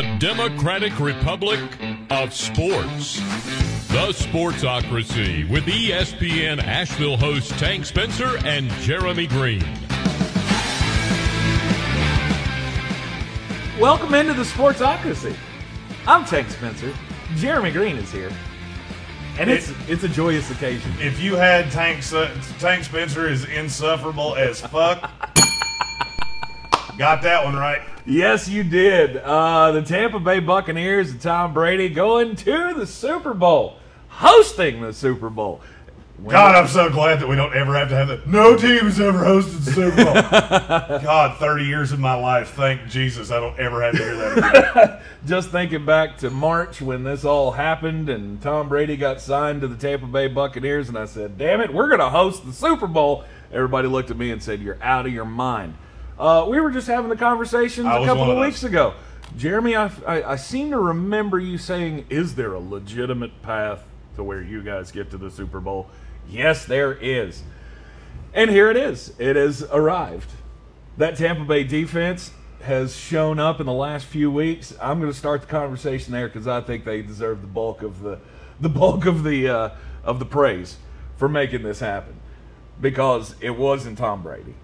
the Democratic Republic of Sports. The Sportsocracy with ESPN Asheville hosts Tank Spencer and Jeremy Green. Welcome into the Sportsocracy. I'm Tank Spencer. Jeremy Green is here. And it's it's a joyous occasion. If you had Tank Tank Spencer is insufferable as fuck, got that one right. Yes, you did. Uh, the Tampa Bay Buccaneers and Tom Brady going to the Super Bowl, hosting the Super Bowl. When- God, I'm so glad that we don't ever have to have that. No team has ever hosted the Super Bowl. God, 30 years of my life. Thank Jesus, I don't ever have to hear that again. just thinking back to March when this all happened and Tom Brady got signed to the Tampa Bay Buccaneers, and I said, "Damn it, we're going to host the Super Bowl." Everybody looked at me and said, "You're out of your mind." Uh, we were just having the conversation I a couple of of weeks ago. Jeremy, I, I, I seem to remember you saying, "Is there a legitimate path to where you guys get to the Super Bowl?" Yes, there is, and here it is. It has arrived that Tampa Bay defense has shown up in the last few weeks. I'm going to start the conversation there because I think they deserve the bulk of the the bulk of the uh, of the praise for making this happen because it wasn't Tom Brady.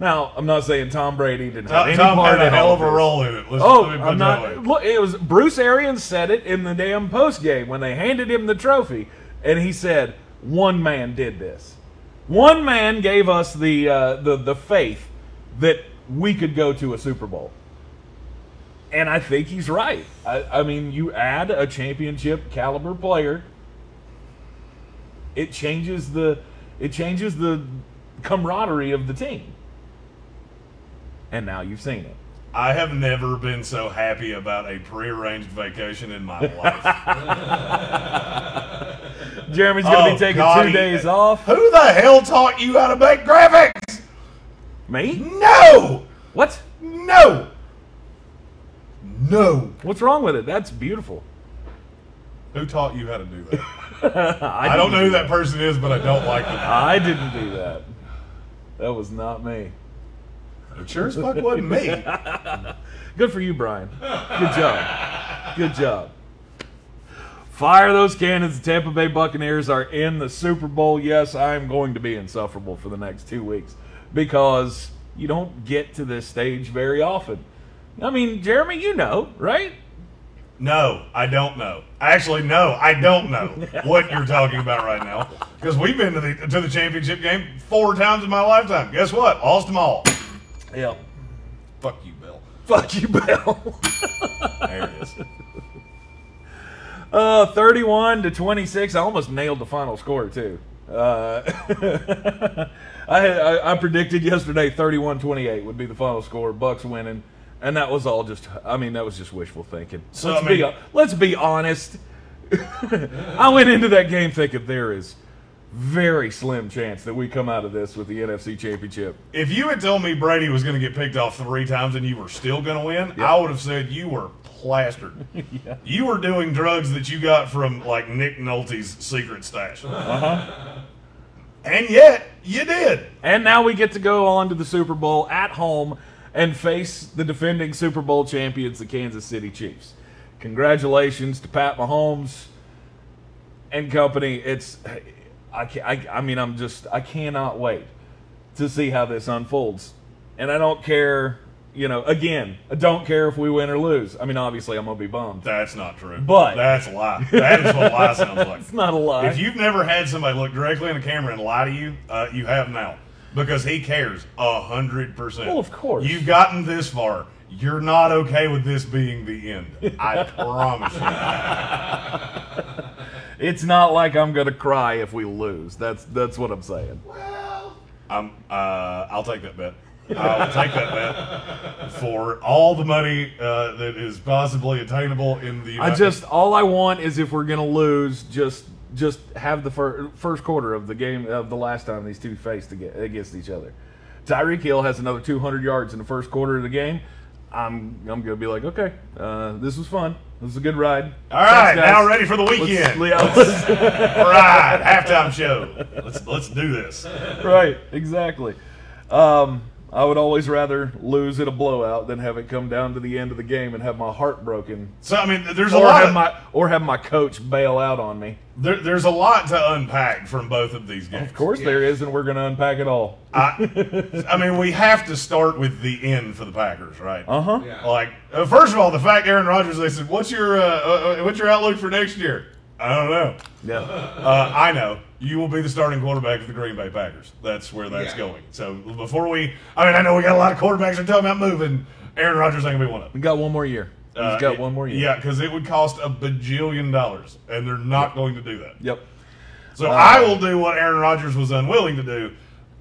Now, I'm not saying Tom Brady didn't have Tom, any Tom part had a in hell all of a this. role in it. Let's, Oh, let me put I'm it not. that way. Look, it was Bruce Arians said it in the damn post game when they handed him the trophy, and he said, "One man did this. One man gave us the uh, the the faith that we could go to a Super Bowl." And I think he's right. I, I mean, you add a championship caliber player, it changes the it changes the camaraderie of the team. And now you've seen it. I have never been so happy about a prearranged vacation in my life. Jeremy's going to Oh, be taking God, two he- days off. Who the hell taught you how to make graphics? Me? No! What? No! No! What's wrong with it? That's beautiful. Who taught you how to do that? I don't know who that person is, but I don't like them. I didn't do that. That was not me. It sure as fuck wasn't me. Good for you, Brian. Good job. Good job. Fire those cannons. The Tampa Bay Buccaneers are in the Super Bowl. Yes, I'm going to be insufferable for the next two weeks because you don't get to this stage very often. I mean, Jeremy, you know, right? No, I don't know. Actually, no, I don't know what you're talking about right now. Because we've been to the to the championship game four times in my lifetime. Guess what? Lost them all. Yep. Fuck you, Bill. Fuck you, Bill. There it is. Uh, 31 to 26. I almost nailed the final score, too. Uh, I, I, I predicted yesterday 31 28 would be the final score, Bucks winning. And that was all just, I mean, that was just wishful thinking. So, let's, I mean- be, let's be honest. I went into that game thinking there is very slim chance that we come out of this with the NFC Championship. If you had told me Brady was going to get picked off three times and you were still going to win, I would have said you were plastered. You were doing drugs that you got from like Nick Nolte's secret stash. Uh-huh. And yet, you did. And now we get to go on to the Super Bowl at home and face the defending Super Bowl champions, the Kansas City Chiefs. Congratulations to Pat Mahomes and company. It's, I, ca- I, I mean, I'm just, I cannot wait to see how this unfolds. And I don't care, you know, again, I don't care if we win or lose. I mean, obviously, I'm going to be bummed. That's not true. But- that's a lie. That is what a lie sounds like. It's not a lie. If you've never had somebody look directly in the camera and lie to you, uh, you have now. Because he cares a hundred percent. Well, of course. You've gotten this far. You're not okay with this being the end. I promise you. it's not like I'm going to cry if we lose. That's, that's what I'm saying. Well, I'm, uh, I'll take that bet. I'll take that bet for all the money uh, that is possibly attainable in the. I just all I want is if we're gonna lose, just just have the fir- first quarter of the game of the last time these two faced ag- against each other. Tyreek Hill has another 200 yards in the first quarter of the game. I'm I'm gonna be like, okay, uh, this was fun. This was a good ride. All right, Thanks, now ready for the Let's- weekend. let's- All right, halftime show. Let's let's do this. right, exactly. Um, I would always rather lose at a blowout than have it come down to the end of the game and have my heart broken, So I mean, there's a or lot. have Of, my or have my coach bail out on me. there, there's a lot to unpack from both of these games. Of course, there is, and we're going to unpack it all. I, I mean, we have to start with the end for the Packers, right? Uh huh. Yeah. Like, uh, first of all, the fact Aaron Rodgers, they said, "What's your uh, uh, what's your outlook for next year?" I don't know. Yeah. Uh, I know you will be the starting quarterback of the Green Bay Packers. That's where that's Yeah. going. So before we, I mean, I know we got a lot of quarterbacks that are talking about moving. Aaron Rodgers ain't gonna be one of them. We got one more year. He's Uh, got it- one more year. Yeah, because it would cost a bajillion dollars, and they're not going to do that. Yep. So Uh, I will do what Aaron Rodgers was unwilling to do.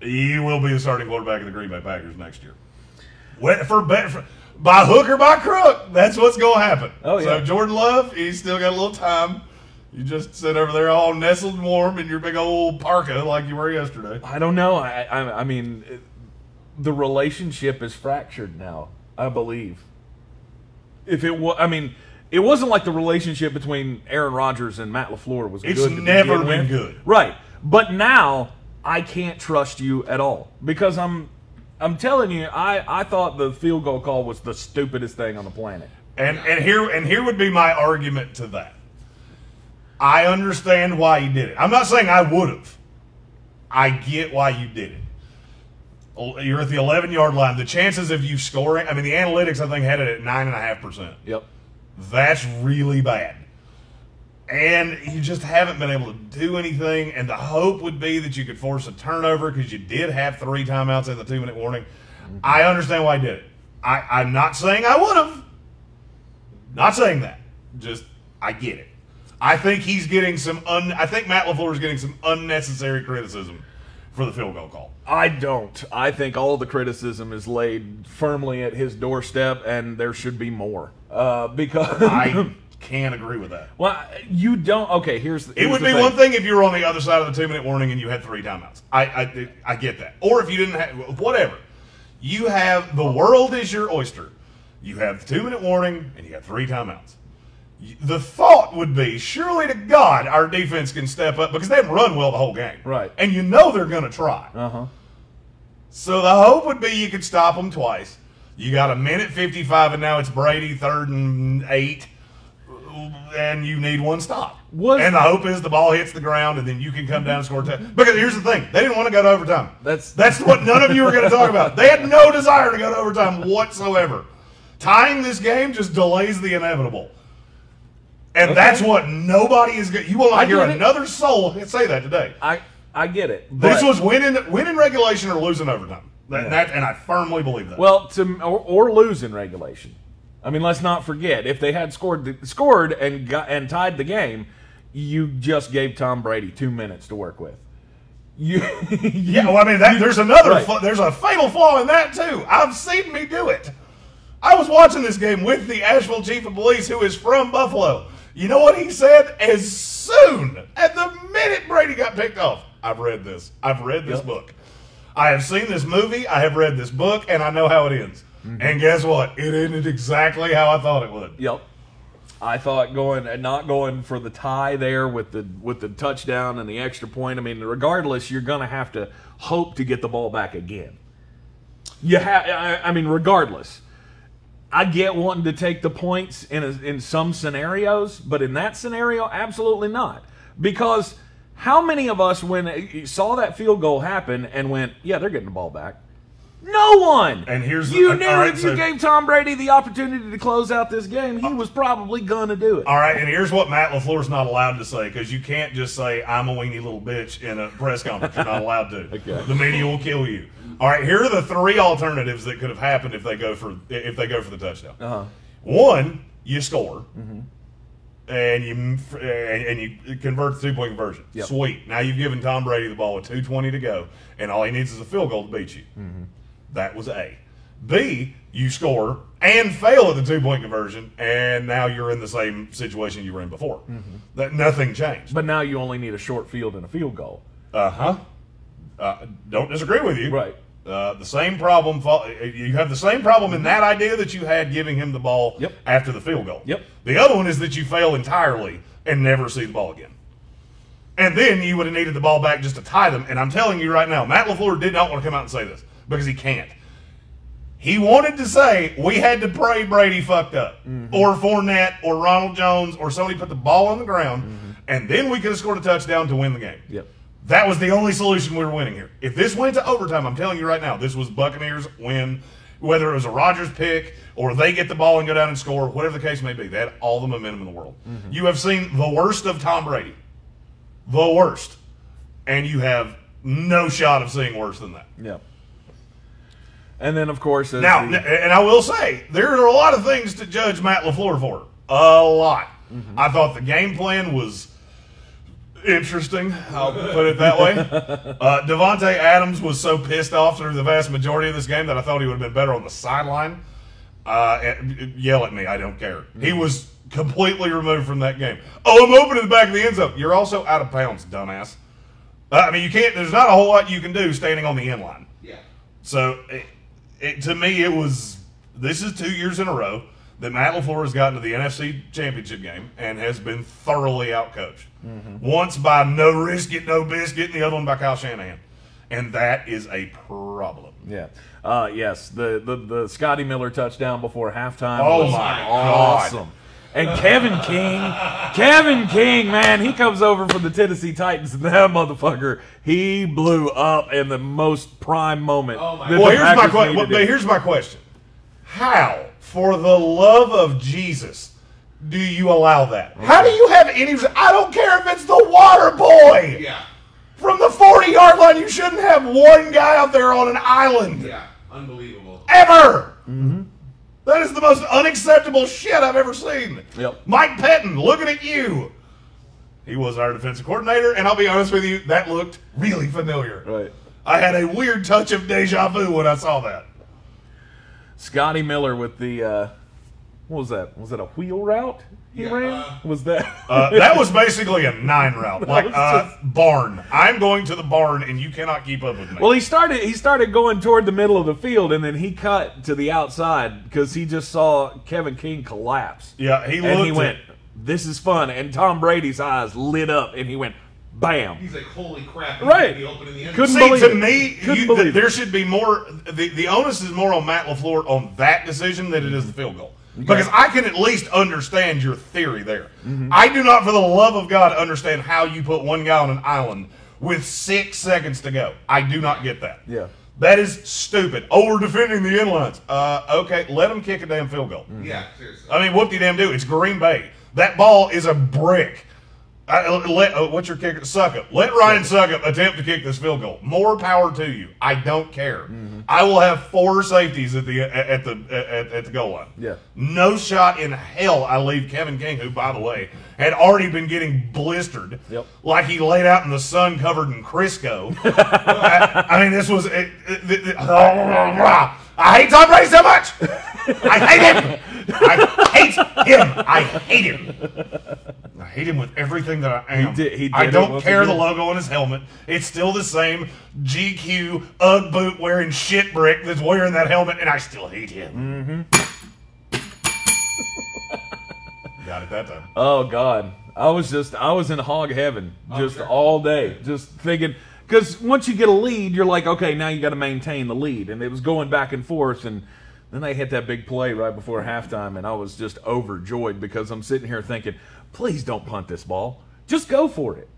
You will be the starting quarterback of the Green Bay Packers next year. Wh- For, be- for by hook or by crook, that's what's going to happen. Oh, yeah. So. Jordan Love, he's still got a little time. You just sit over there all nestled and warm in your big old parka like you were yesterday. I don't know. I, I, I mean, it- the relationship is fractured now. I believe. If it was, I mean, it wasn't like the relationship between Aaron Rodgers and Matt LaFleur was It's never been with. good. right? But now I can't trust you at all because I'm, I'm telling you, I, I thought the field goal call was the stupidest thing on the planet. And and here and here would be my argument to that. I understand why you did it. I'm not saying I would have. I get why you did it. You're at the 11 yard line. The chances of you scoring, I mean, the analytics, I think, had it at 9.5%. Yep. That's really bad. And you just haven't been able to do anything. And the hope would be that you could force a turnover because you did have three timeouts in the two minute warning. Mm-hmm. I understand why I did it. I, I'm not saying I would have. Not saying that. Just, I get it. I think he's getting some, un, I think Matt LaFleur is getting some unnecessary criticism for the field goal call. I don't. I think all the criticism is laid firmly at his doorstep, and there should be more. Uh, because I can't agree with that. well, you don't. Okay, here's the. It would be thing. one thing if you were on the other side of the two minute warning and you had three timeouts. I, I I get that. Or if you didn't have whatever. You have the world is your oyster. You have the two minute warning and you have three timeouts. The thought would be, surely to God, our defense can step up because they haven't run well the whole game. Right. And you know they're going to try. Uh huh. So the hope would be you could stop them twice. You got a minute 55, and now it's Brady, third and eight, and you need one stop. Was- and the hope is the ball hits the ground, and then you can come down and score. T- because here's the thing they didn't want to go to overtime. That's- That's what none of you were going to talk about. They had no desire to go to overtime whatsoever. Tying this game just delays the inevitable. And Okay. that's what nobody is going You will I not hear get it. another soul say that today. I I get it. This was winning winning regulation or losing overtime. That, Yeah. that and I firmly believe that. well to or, or lose in regulation. I mean, let's not forget if they had scored the, scored and got and tied the game, you just gave Tom Brady two minutes to work with. You, yeah, well, I mean, that, there's another Right. there's a fatal flaw in that too. I've seen me do it. I was watching this game with the Asheville chief of police, who is from Buffalo. You know what he said? As soon at the minute Brady got picked off, I've read this. I've read this Yep. book. I have seen this movie. I have read this book, and I know how it ends. Mm-hmm. And guess what? It ended exactly how I thought it would. Yep. I thought going and not going for the tie there with the with the touchdown and the extra point. I mean, regardless, you're going to have to hope to get the ball back again. You have. I, I mean, regardless, I get wanting to take the points in a, in some scenarios, but in that scenario, absolutely not. Because how many of us, when uh, saw that field goal happen and went, "Yeah, they're getting the ball back." No one. And here's the- you all knew right, if you so- gave Tom Brady the opportunity to close out this game, he was probably gonna do it. All right, and here's what Matt LaFleur's not allowed to say because you can't just say I'm a weenie little bitch in a press conference. You're not allowed to. Okay. The media will kill you. All right, here are the three alternatives that could have happened if they go for if they go for the touchdown. Uh-huh. One, you score, Mm-hmm. and you and, and you convert the two point conversion. Yep. Sweet. Now you've given Tom Brady the ball with two twenty to go, and all he needs is a field goal to beat you. Mm-hmm. That was A. B, you score and fail at the two point conversion, and now you're in the same situation you were in before. That nothing changed. But now you only need a short field and a field goal. Uh-huh. Uh Don't disagree with you. Right. Uh, the same problem. You have the same problem in that idea that you had giving him the ball Yep. after the field goal. Yep. The other one is that you fail entirely and never see the ball again. And then you would have needed the ball back just to tie them. And I'm telling you right now, Matt LaFleur did not want to come out and say this because he can't. He wanted to say we had to pray Brady fucked up, Mm-hmm. or Fournette, or Ronald Jones, or somebody put the ball on the ground, Mm-hmm. and then we could have scored a touchdown to win the game. Yep. That was the only solution we were winning here. If this went to overtime, I'm telling you right now, this was Buccaneers win. Whether it was a Rodgers pick or they get the ball and go down and score, whatever the case may be, they had all the momentum in the world. Mm-hmm. You have seen the worst of Tom Brady, the worst, and you have no shot of seeing worse than that. Yep. And then, of course, as Now, the- and I will say, there are a lot of things to judge Matt LaFleur for. A lot. Mm-hmm. I thought the game plan was interesting. I'll put it that way. Uh, Davante Adams was so pissed off through the vast majority of this game that I thought he would have been better on the sideline. Uh, yell at me, I don't care. He was completely removed from that game. Oh, I'm open in the back of the end zone. You're also out of bounds, dumbass. Uh, I mean, you can't. There's not a whole lot you can do standing on the end line. Yeah. So, it, to me, it was. This is two years in a row that Matt LaFleur has gotten to the NFC Championship game and has been thoroughly outcoached. Once by no risk it, no biscuit, and the other one by Kyle Shanahan, and that is a problem. yeah, uh, yes, the, the the Scotty Miller touchdown before halftime. Oh my awesome. And Kevin King, Kevin King, man, he comes over from the Tennessee Titans, and that motherfucker, he blew up in the most prime moment. Oh my. Well, here's my Packers question. But here's my question: How, for the love of Jesus, do you allow that? How do you have any? I don't care if it's the water boy. Yeah. From the 40 yard line, you shouldn't have one guy out there on an island Yeah. Unbelievable. ever. Mm-hmm. That is the most unacceptable shit I've ever seen. Yep. Mike Pettine, looking at you. He was our defensive coordinator, and I'll be honest with you, that looked really familiar. Right. I had a weird touch of deja vu when I saw that. Scotty Miller with the uh, what was that? Was that a wheel route he Yeah, ran? uh, was that? Uh, that was basically a nine route, like uh, just- barn. I'm going to the barn, and you cannot keep up with me. Well, he started. He started going toward the middle of the field, and then he cut to the outside because he just saw Kevin King collapse. yeah, he looked. and he at- went, "This is fun." And Tom Brady's eyes lit up, and he went, "Bam!" He's like, holy crap. Right. He opened in the end Couldn't. See, believe to it. me, Couldn't you, believe th- there should be more. The, the onus is more on Matt LaFleur on that decision than it is the field goal. Because I can at least understand your theory there. Mm-hmm. I do not, for the love of God, understand how you put one guy on an island with six seconds to go. I do not get that. Yeah. That is stupid. Oh, we're defending the end lines. Uh, okay, let them kick a damn field goal. Yeah, seriously. I mean, whoop de damn do. It's Green Bay. That ball is a brick. I, let, uh, what's your kicker? Succop. Let Ryan suck Succop attempt to kick this field goal. More power to you. I don't care. Mm-hmm. I will have four safeties at the at the at, at the goal line. Yeah. No shot in hell I leave Kevin King, who by the way had already been getting blistered, Yep. like he laid out in the sun covered in Crisco. I, I mean, this was. It, it, it- I hate Tom Brady so much. I hate him. I hate him. I hate him. I hate him with everything that I am. He did- he did I don't care the logo on his helmet. It's still the same GQ Ugg boot wearing shit brick that's wearing that helmet, and I still hate him. Mm-hmm. Got it that time. Oh God, I was just I was in hog heaven just sure. all day, just thinking. Because once you get a lead, you're like, okay, now you got to maintain the lead, and it was going back and forth, and then they hit that big play right before halftime, and I was just overjoyed because I'm sitting here thinking, please don't punt this ball, just go for it.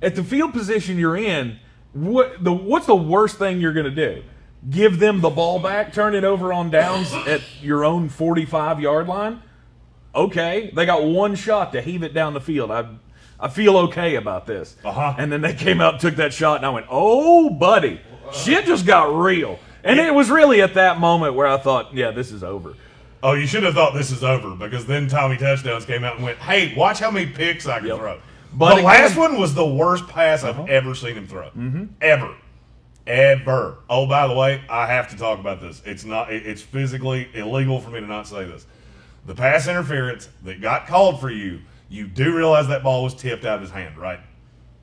At the field position you're in, what the what's the worst thing you're going to do? Give them the ball back, turn it over on downs at your own 45 yard line? okay, they got one shot to heave it down the field. I I feel okay about this. Uh-huh. And then they came out took that shot, and I went, oh, buddy, shit just got real. And it was really at that moment where I thought, yeah, this is over. Oh, you should have thought this is over because then Tommy Touchdowns came out and went, "Hey, watch how many picks I can Yep. throw." But the last one was the worst pass I've ever seen him throw, mm-hmm. ever, ever. Oh, by the way, I have to talk about this. It's not. It's physically illegal for me to not say this. The pass interference that got called for you, you do realize that ball was tipped out of his hand, right?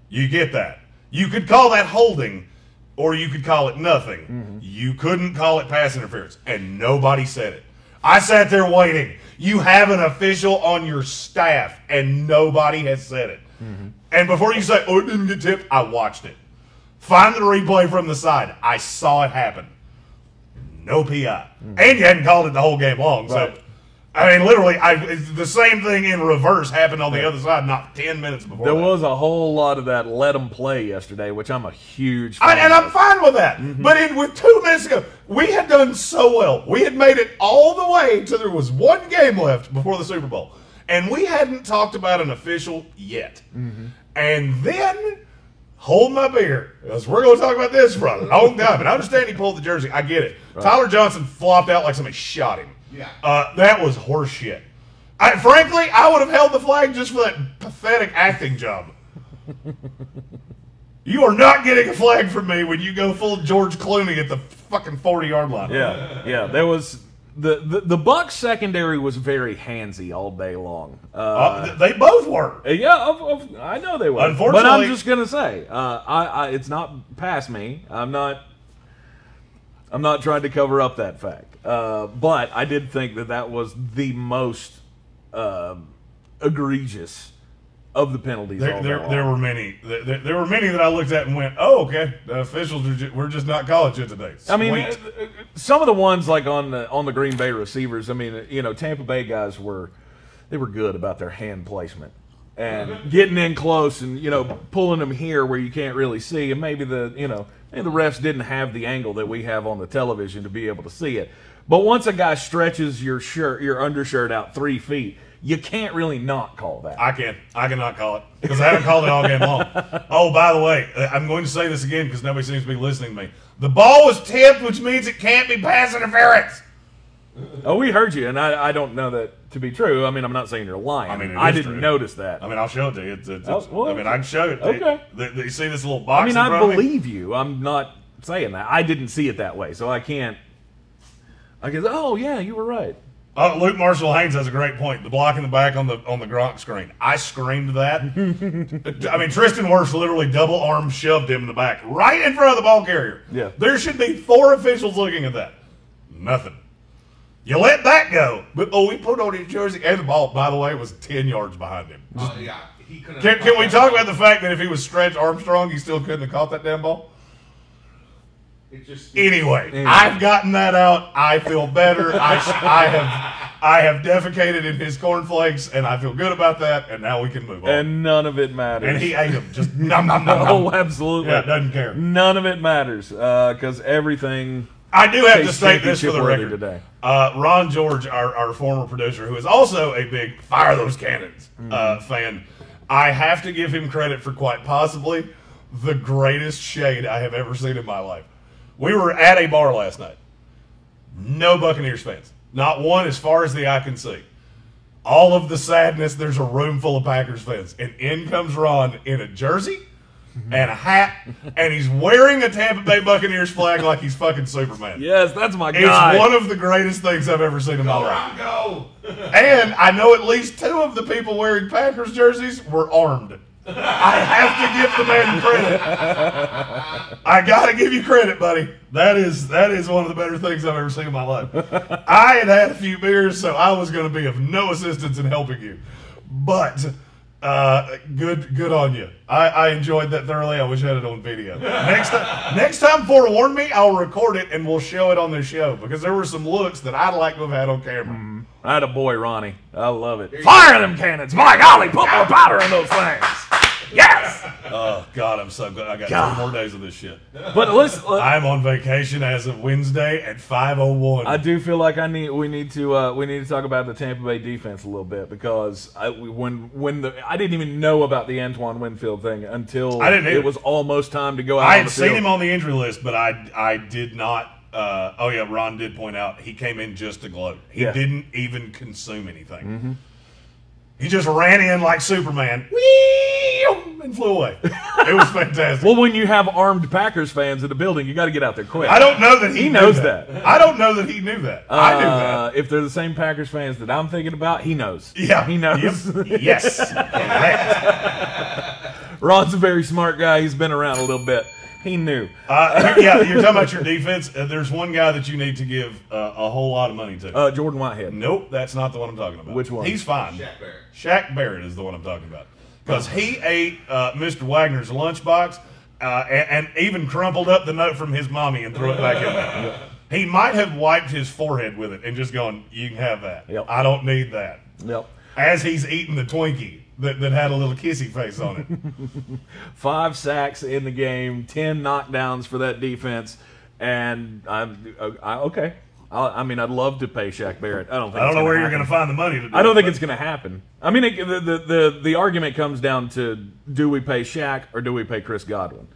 You get that. You could call that holding, or you could call it nothing. You couldn't call it pass interference, and nobody said it. I sat there waiting. You have an official on your staff, and nobody has said it. Mm-hmm. And before you say, "Oh, it didn't get tipped," I watched it. Find the replay from the side. I saw it happen. no PI, mm. and you hadn't called it the whole game long. So, Right. I mean, literally, I the same thing in reverse happened on the other side, not ten minutes before. There that. was a whole lot of that let them play yesterday, which I'm a huge fan I, and I'm fine with that. Mm-hmm. But in, with two minutes ago, we had done so well. We had made it all the way till there was one game left before the Super Bowl, and we hadn't talked about an official yet. Mm-hmm. And then, hold my beer, because we're going to talk about this for a long time. And I understand he pulled the jersey. I get it. Tyler Johnson flopped out like somebody shot him. Yeah. Uh, that was horseshit. I, frankly, I would have held the flag just for that pathetic acting job. You are not getting a flag from me when you go full George Clooney at the fucking 40 yard line. Yeah, yeah. There was the the, the Bucks secondary was very handsy all day long. Uh, Uh, they both were. yeah, of, of, I know they were. Unfortunately, but I'm just gonna say, uh, I, I it's not past me. I'm not. I'm not trying to cover up that fact, uh, but I did think that that was the most um egregious of the penalties. There, there, there were many. There, there- were many that I looked at and went, "Oh, okay. The officials are ju- we're just not calling shit today." I mean, Sweet. uh, uh, some of the ones like on the on the Green Bay receivers. I mean, uh, you know, Tampa Bay guys were they were good about their hand placement and getting in close and you know pulling them here where you can't really see, and maybe the you know maybe the refs didn't have the angle that we have on the television to be able to see it. But once a guy stretches your shirt, your undershirt out three feet, you can't really not call that. I can. I cannot call it because I haven't called it all game long. Oh, by the way, uh, I'm going to say this again because nobody seems to be listening to me. The ball was tipped, which means it can't be pass interference. Oh, we heard you, and I, I don't know that to be true. I mean, I'm not saying you're lying. I mean, I didn't true. notice that. I mean, I'll show it to you. It's, it's, Oh, it's- well, I mean, I can show it. To okay. You. The- the- you see this little box? I mean, I of me? believe you. I'm not saying that. I didn't see it that way, so I can't. I guess. Oh yeah, you were right. Oh, Luke Marshall Haynes has a great point. The block in the back on the on the Gronk screen. I screamed that. I mean, Tristan Wirfs literally double arm shoved him in the back, right in front of the ball carrier. Yeah. There should be four officials looking at that. Nothing. You let that go, but oh, we put on his jersey and the ball. By the way, was ten yards behind him. Uh, yeah, he couldn't. Can, can we talk about the fact that if he was Stretch Armstrong, he still couldn't have caught that damn ball? It just Anyway, Anyway. I've gotten that out. I feel better. I, I have I have defecated in his cornflakes, and I feel good about that. And now we can move on. And, And none of it matters. And he ate them. Just nom nom nom. nom. oh, absolutely. Yeah, doesn't care. None of it matters because everything. I do have to state this for the record. today. Uh, Ron George, our, our former producer, who is also a big fire those cannons Mm-hmm. uh, fan, I have to give him credit for quite possibly the greatest shade I have ever seen in my life. We were at a bar last night. No Buccaneers fans. Not one as far as the eye can see. All of the sadness, there's a room full of Packers fans. And in comes Ron in a jersey Mm-hmm. and a hat, and he's wearing a Tampa Bay Buccaneers flag like he's fucking Superman. Yes, that's my It's guy. It's one of the greatest things I've ever seen in my life. Go. And I know at least two of the people wearing Packers jerseys were armed. I have to give the man credit. I gotta give you credit, buddy. That is that is one of the better things I've ever seen in my life. I had had a few beers, so I was going to be of no assistance in helping you. But uh, good good on you. I, I enjoyed that thoroughly. I wish I had it on video. Next time, next time, forewarn me. I'll record it and we'll show it on the show because there were some looks that I'd like to have had on camera. I had a boy, Ronnie. I love it. Fire them cannons! My golly, put more powder in those things. Yes. Oh God, I'm so glad I got God. two more days of this shit. But listen, uh, I'm on vacation as of Wednesday at 5:01. I do feel like I need we need to uh, we need to talk about the Tampa Bay defense a little bit because I, when when the I didn't even know about the Antoine Winfield thing until I didn't either. it was almost time to go out. I on had the seen field. him on the injury list, but I I did not. Uh, oh yeah, Ron did point out he came in just to gloat. He Yeah. didn't even consume anything. He just ran in like Superman, whee, and flew away. It was fantastic. Well, when you have armed Packers fans in the building, you got to get out there quick. I don't know that he, He knew knows that. that. I don't know that he knew that. I knew that. Uh, if they're the same Packers fans that I'm thinking about, he knows. Yeah, he knows. Yep. yes. Ron's a very smart guy. He's been around a little bit. He knew. Uh, yeah, you're talking about your defense. Uh, there's one guy that you need to give uh, a whole lot of money to. Uh, Jordan Whitehead. nope, that's not the one I'm talking about. Which one? He's fine. Shaq Barrett. Shaq Barrett is the one I'm talking about because he ate uh, Mr. Wagner's lunchbox uh, and, and even crumpled up the note from his mommy and threw it back in there. He might have wiped his forehead with it and just gone, "You can have that. Yep. I don't need that." Yep. As he's eating the Twinkie that, that had a little kissy face on it. Five sacks in the game, ten knockdowns for that defense, and I'm uh, I, okay. I, I mean, I'd love to pay Shaq Barrett. I don't think I don't it's know where gonna you're going to find the money to do I don't it, think but- it's going to happen. I mean, it, the, the the the argument comes down to do we pay Shaq or do we pay Chris Godwin?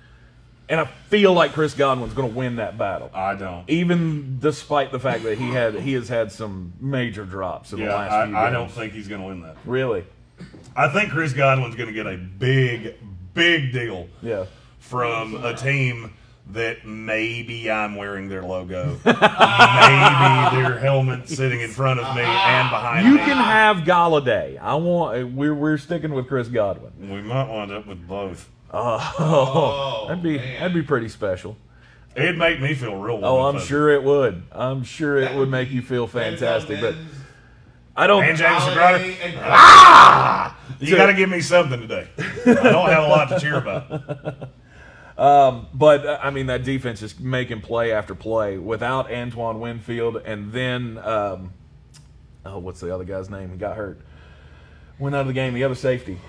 And I feel like Chris Godwin's going to win that battle, I don't. even despite the fact that he had he has had some major drops in the Yeah, last few I, I games. don't think he's going to win that. really. I think Chris Godwin's going to get a big, big deal Yeah. from a team that maybe I'm wearing their logo, maybe their helmet sitting in front of me and behind You me. can have Golladay. I want. We're we're sticking with Chris Godwin. We might wind up with both. Oh, oh, that'd be man. that'd be pretty special. It'd make me feel real. Oh, I'm sure it would. I'm sure it would make you feel fantastic. But I don't. And James Holiday Crowder, and ah! you got to give me something today. I don't have a lot to cheer about. But uh, I mean, that defense is making play after play without Antoine Winfield, and then um, oh, what's the other guy's name? He got hurt. Went out of the game. The other safety,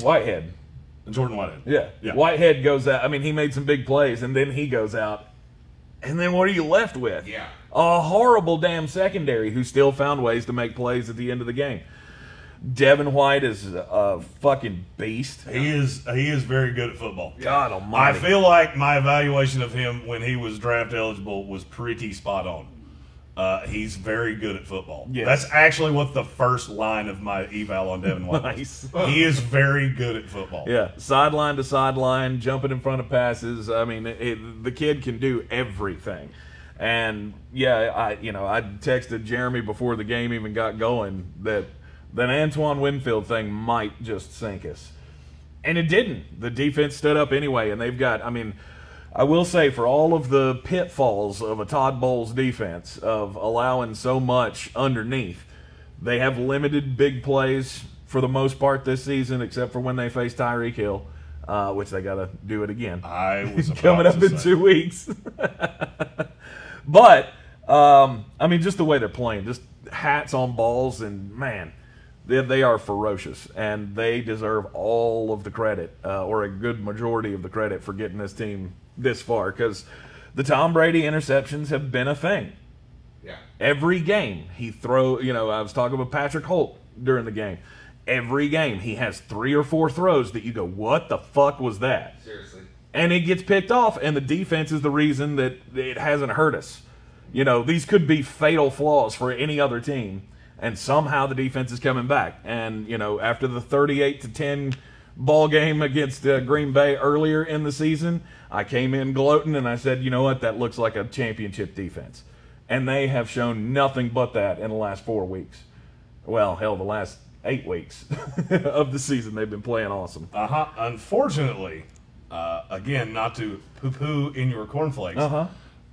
Whitehead. Jordan Whitehead. Yeah. Yeah. Whitehead goes out. I mean, he made some big plays, and then he goes out. And then what are you left with? Yeah. A horrible damn secondary who still found ways to make plays at the end of the game. Devin White is a fucking beast. He is he is very good at football. God almighty. I feel like my evaluation of him when he was draft eligible was pretty spot on. Uh, he's very good at football. Yes. That's actually what the first line of my eval on Devin White Nice. was. He is very good at football. Yeah, sideline to sideline, jumping in front of passes. I mean, it, it- the kid can do everything. And yeah, I you know I texted Jeremy before the game even got going that that Antoine Winfield thing might just sink us, and it didn't. The defense stood up anyway, and they've got. I mean, I will say for all of the pitfalls of a Todd Bowles defense of allowing so much underneath, they have limited big plays for the most part this season, except for when they face Tyreek Hill, uh, which they got to do it again I was about coming up in say. two weeks. but um, I mean, just the way they're playing, just hats on balls, and man, they, they are ferocious, and they deserve all of the credit, uh, or a good majority of the credit, for getting this team this far. Because the Tom Brady interceptions have been a thing yeah. every game he throw you know i was talking with patrick holt during the game every game he has three or four throws that you go what the fuck was that Seriously. and it gets picked off and the defense is the reason that it hasn't hurt us you know these could be fatal flaws for any other team and somehow the defense is coming back. And you know after the 38 to 10 ball game against uh, green bay earlier in the season i came in gloating and i said you know what? That looks like a championship defense. And they have shown nothing but that in the last four weeks. Well hell the last eight weeks of the season they've been playing awesome. Uh-huh. Unfortunately, uh, again, not to poo-poo in your cornflakes, uh-huh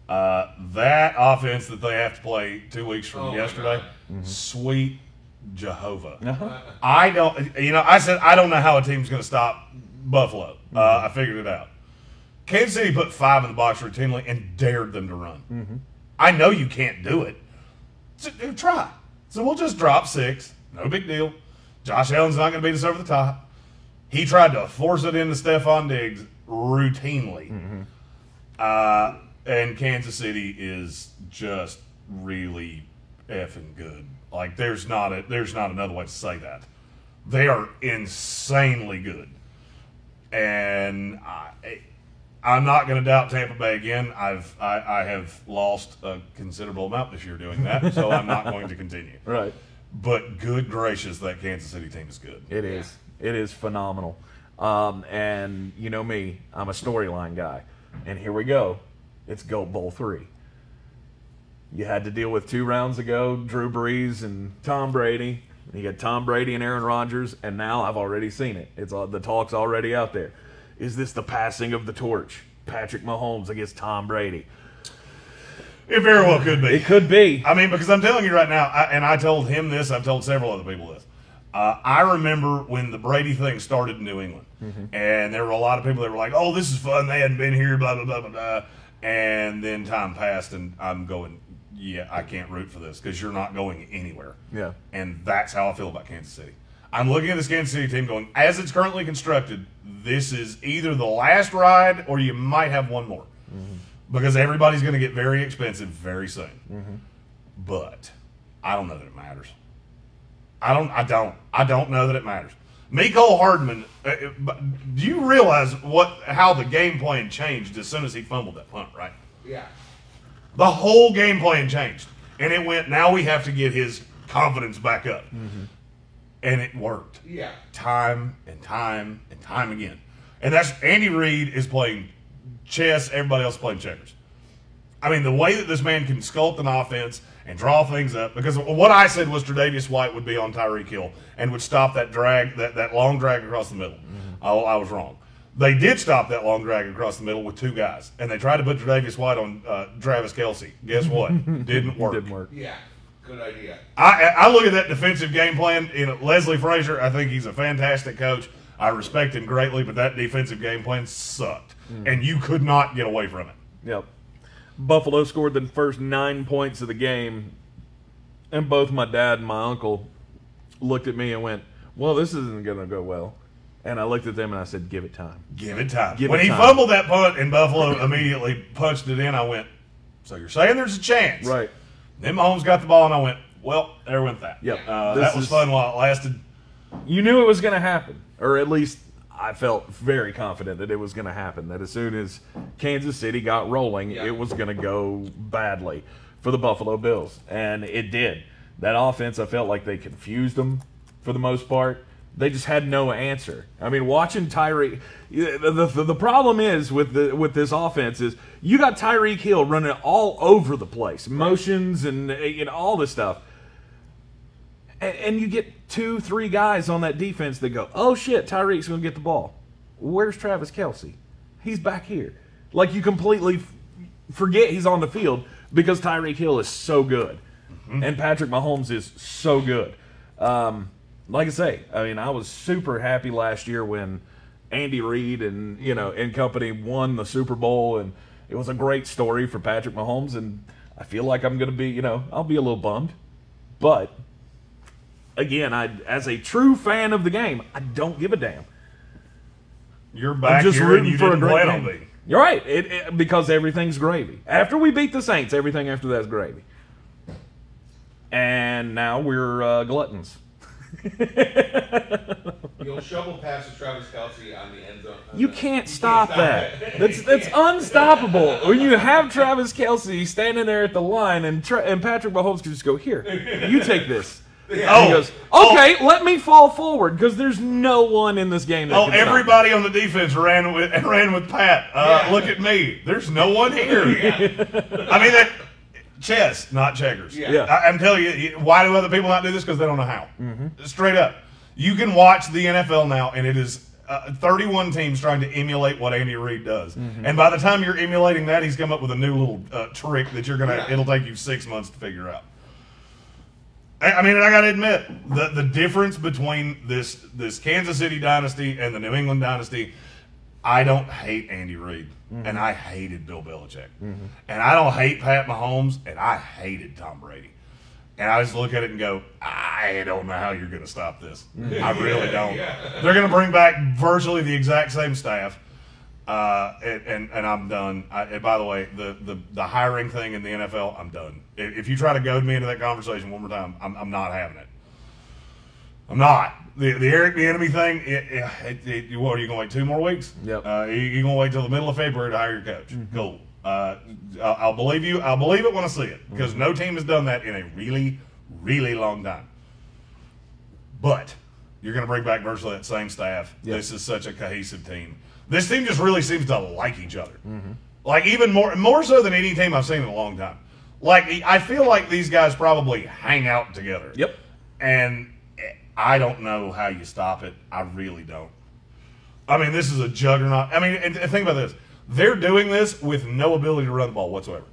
uh, that offense that they have to play two weeks from Oh, my yesterday, God. sweet Jehovah. uh-huh I don't, you know, I said I don't know how a team's going to stop Buffalo. Uh, I figured it out. Kansas City put five in the box routinely and dared them to run. I know you can't do it. So, uh, try. So we'll just drop six. No big deal. Josh Allen's not going to beat us over the top. He tried to force it into Stefon Diggs routinely. Uh, and Kansas City is just really effing good. Like there's not a there's not another way to say that. They are insanely good, and I, I'm not going to doubt Tampa Bay again. I've I, I have lost a considerable amount this year doing that, so I'm not going to continue. right But good gracious, that Kansas City team is good. It is. It is phenomenal. Um, and you know me, I'm a storyline guy. And here we go. It's Goat Bowl three. You had to deal with two rounds ago, Drew Brees and Tom Brady. You got Tom Brady and Aaron Rodgers, and now I've already seen it. It's all, the talk's already out there. Is this the passing of the torch? Patrick Mahomes against Tom Brady. It very well could be. It could be. I mean, because I'm telling you right now, I, and I told him this, I've told several other people this. Uh, I remember when the Brady thing started in New England, and there were a lot of people that were like, "Oh, this is fun. They hadn't been here." Blah blah blah blah blah. And then time passed, and I'm going, yeah, I can't root for this because you're not going anywhere. Yeah. And that's how I feel about Kansas City. I'm looking at this Kansas City team going, as it's currently constructed, this is either the last ride or you might have one more. Mm-hmm. Because everybody's going to get very expensive very soon. Mm-hmm. But I don't know that it matters. I don't. I don't. I don't know that it matters. Mecole Hardman. Uh, uh, but do you realize what how the game plan changed as soon as he fumbled that punt? Right. Yeah. The whole game plan changed, and it went. Now we have to get his confidence back up, and it worked Yeah. time and time and time again. And that's Andy Reid is playing chess. Everybody else playing checkers. I mean, the way that this man can sculpt an offense and draw things up, because what I said was Tre'Davious White would be on Tyreek Hill and would stop that drag, that, that long drag across the middle. I, I was wrong. They did stop that long drag across the middle with two guys, and they tried to put Tre'Davious White on uh, Travis Kelce. Guess what? Didn't work. Didn't work. Yeah. Good idea. I, I look at that defensive game plan. You know, Leslie Frazier, I think he's a fantastic coach. I respect him greatly, but that defensive game plan sucked, and you could not get away from it. Yep. Buffalo scored the first nine points of the game, and both my dad and my uncle looked at me and went, "Well, this isn't going to go well." And I looked at them and I said, "Give it time." Give it time. Give when it he time. fumbled that punt and Buffalo immediately punched it in, I went, "So you're saying there's a chance?" Right. Then Mahomes got the ball, and I went, "Well, there went that." Yep. Uh, that was is- fun while it lasted. You knew it was going to happen, or at least I felt very confident that it was going to happen. That as soon as Kansas City got rolling, Yeah. it was going to go badly for the Buffalo Bills, and it did. That offense, I felt like they confused them for the most part. They just had no answer. I mean, watching Tyreek, the, the, the problem is with the with this offense is you got Tyreek Hill running all over the place, motions and know all this stuff and, and you get two, three guys on that defense that go, "Oh shit, Tyreek's going to get the ball." Where's Travis Kelce? He's back here. Like you completely forget he's on the field because Tyreek Hill is so good, and Patrick Mahomes is so good. Um, like I say, I mean, I was super happy last year when Andy Reid and you know and company won the Super Bowl, and it was a great story for Patrick Mahomes. And I feel like I'm going to be, you know, I'll be a little bummed, but again, I as a true fan of the game, I don't give a damn. You're back I'm just here and rooting you for a didn't great plan game. me. You're right, it, it- because everything's gravy. After we beat the Saints, everything after that's gravy. And now we're uh, gluttons. You'll shovel past to Travis Kelce on the end zone. You can't stop that. That's that's unstoppable. When you have Travis Kelce standing there at the line, and Tra- and Patrick Mahomes can just go here. You take this. And he Oh, goes, okay, let me fall forward because there's no one in this game. That Oh, can stop everybody on the defense ran with and ran with Pat. Uh, Yeah. Look at me. There's no one here. I mean that chess, not checkers. Yeah. Yeah. I, I'm telling you, you- why do other people not do this? Because they don't know how. Mm-hmm. Straight up, you can watch the NFL now, and it is. Uh, 31 teams trying to emulate what Andy Reid does, Mm-hmm. and by the time you're emulating that, he's come up with a new little uh, trick that you're gonna. Yeah. It'll take you six months to figure out. I I mean, and I got to admit the the difference between this this Kansas City dynasty and the New England dynasty. I don't hate Andy Reid, and I hated Bill Belichick, and I don't hate Pat Mahomes, and I hated Tom Brady. And I just look at it and go, I don't know how you're going to stop this. I really don't. They're going to bring back virtually the exact same staff, uh, and, and and I'm done. I, and by the way, the, the the hiring thing in the NFL, I'm done. If, if you try to goad me into that conversation one more time, I'm, I'm not having it. I'm not. The the Eric Bieniemy thing. It, it, it, what are you going to wait two more weeks? Yep. Uh, you, you're going to wait till the middle of February to hire your coach. Cool. Uh, I'll, believe you. I'll believe it when I see it because no team has done that in a really, really long time. But you're going to bring back virtually that same staff. Yep. This is such a cohesive team. This team just really seems to like each other. Like even more, more so than any team I've seen in a long time. Like I feel like these guys probably hang out together. Yep. And I don't know how you stop it. I really don't. I mean, this is a juggernaut. I mean, and, and think about this. They're doing this with no ability to run the ball whatsoever.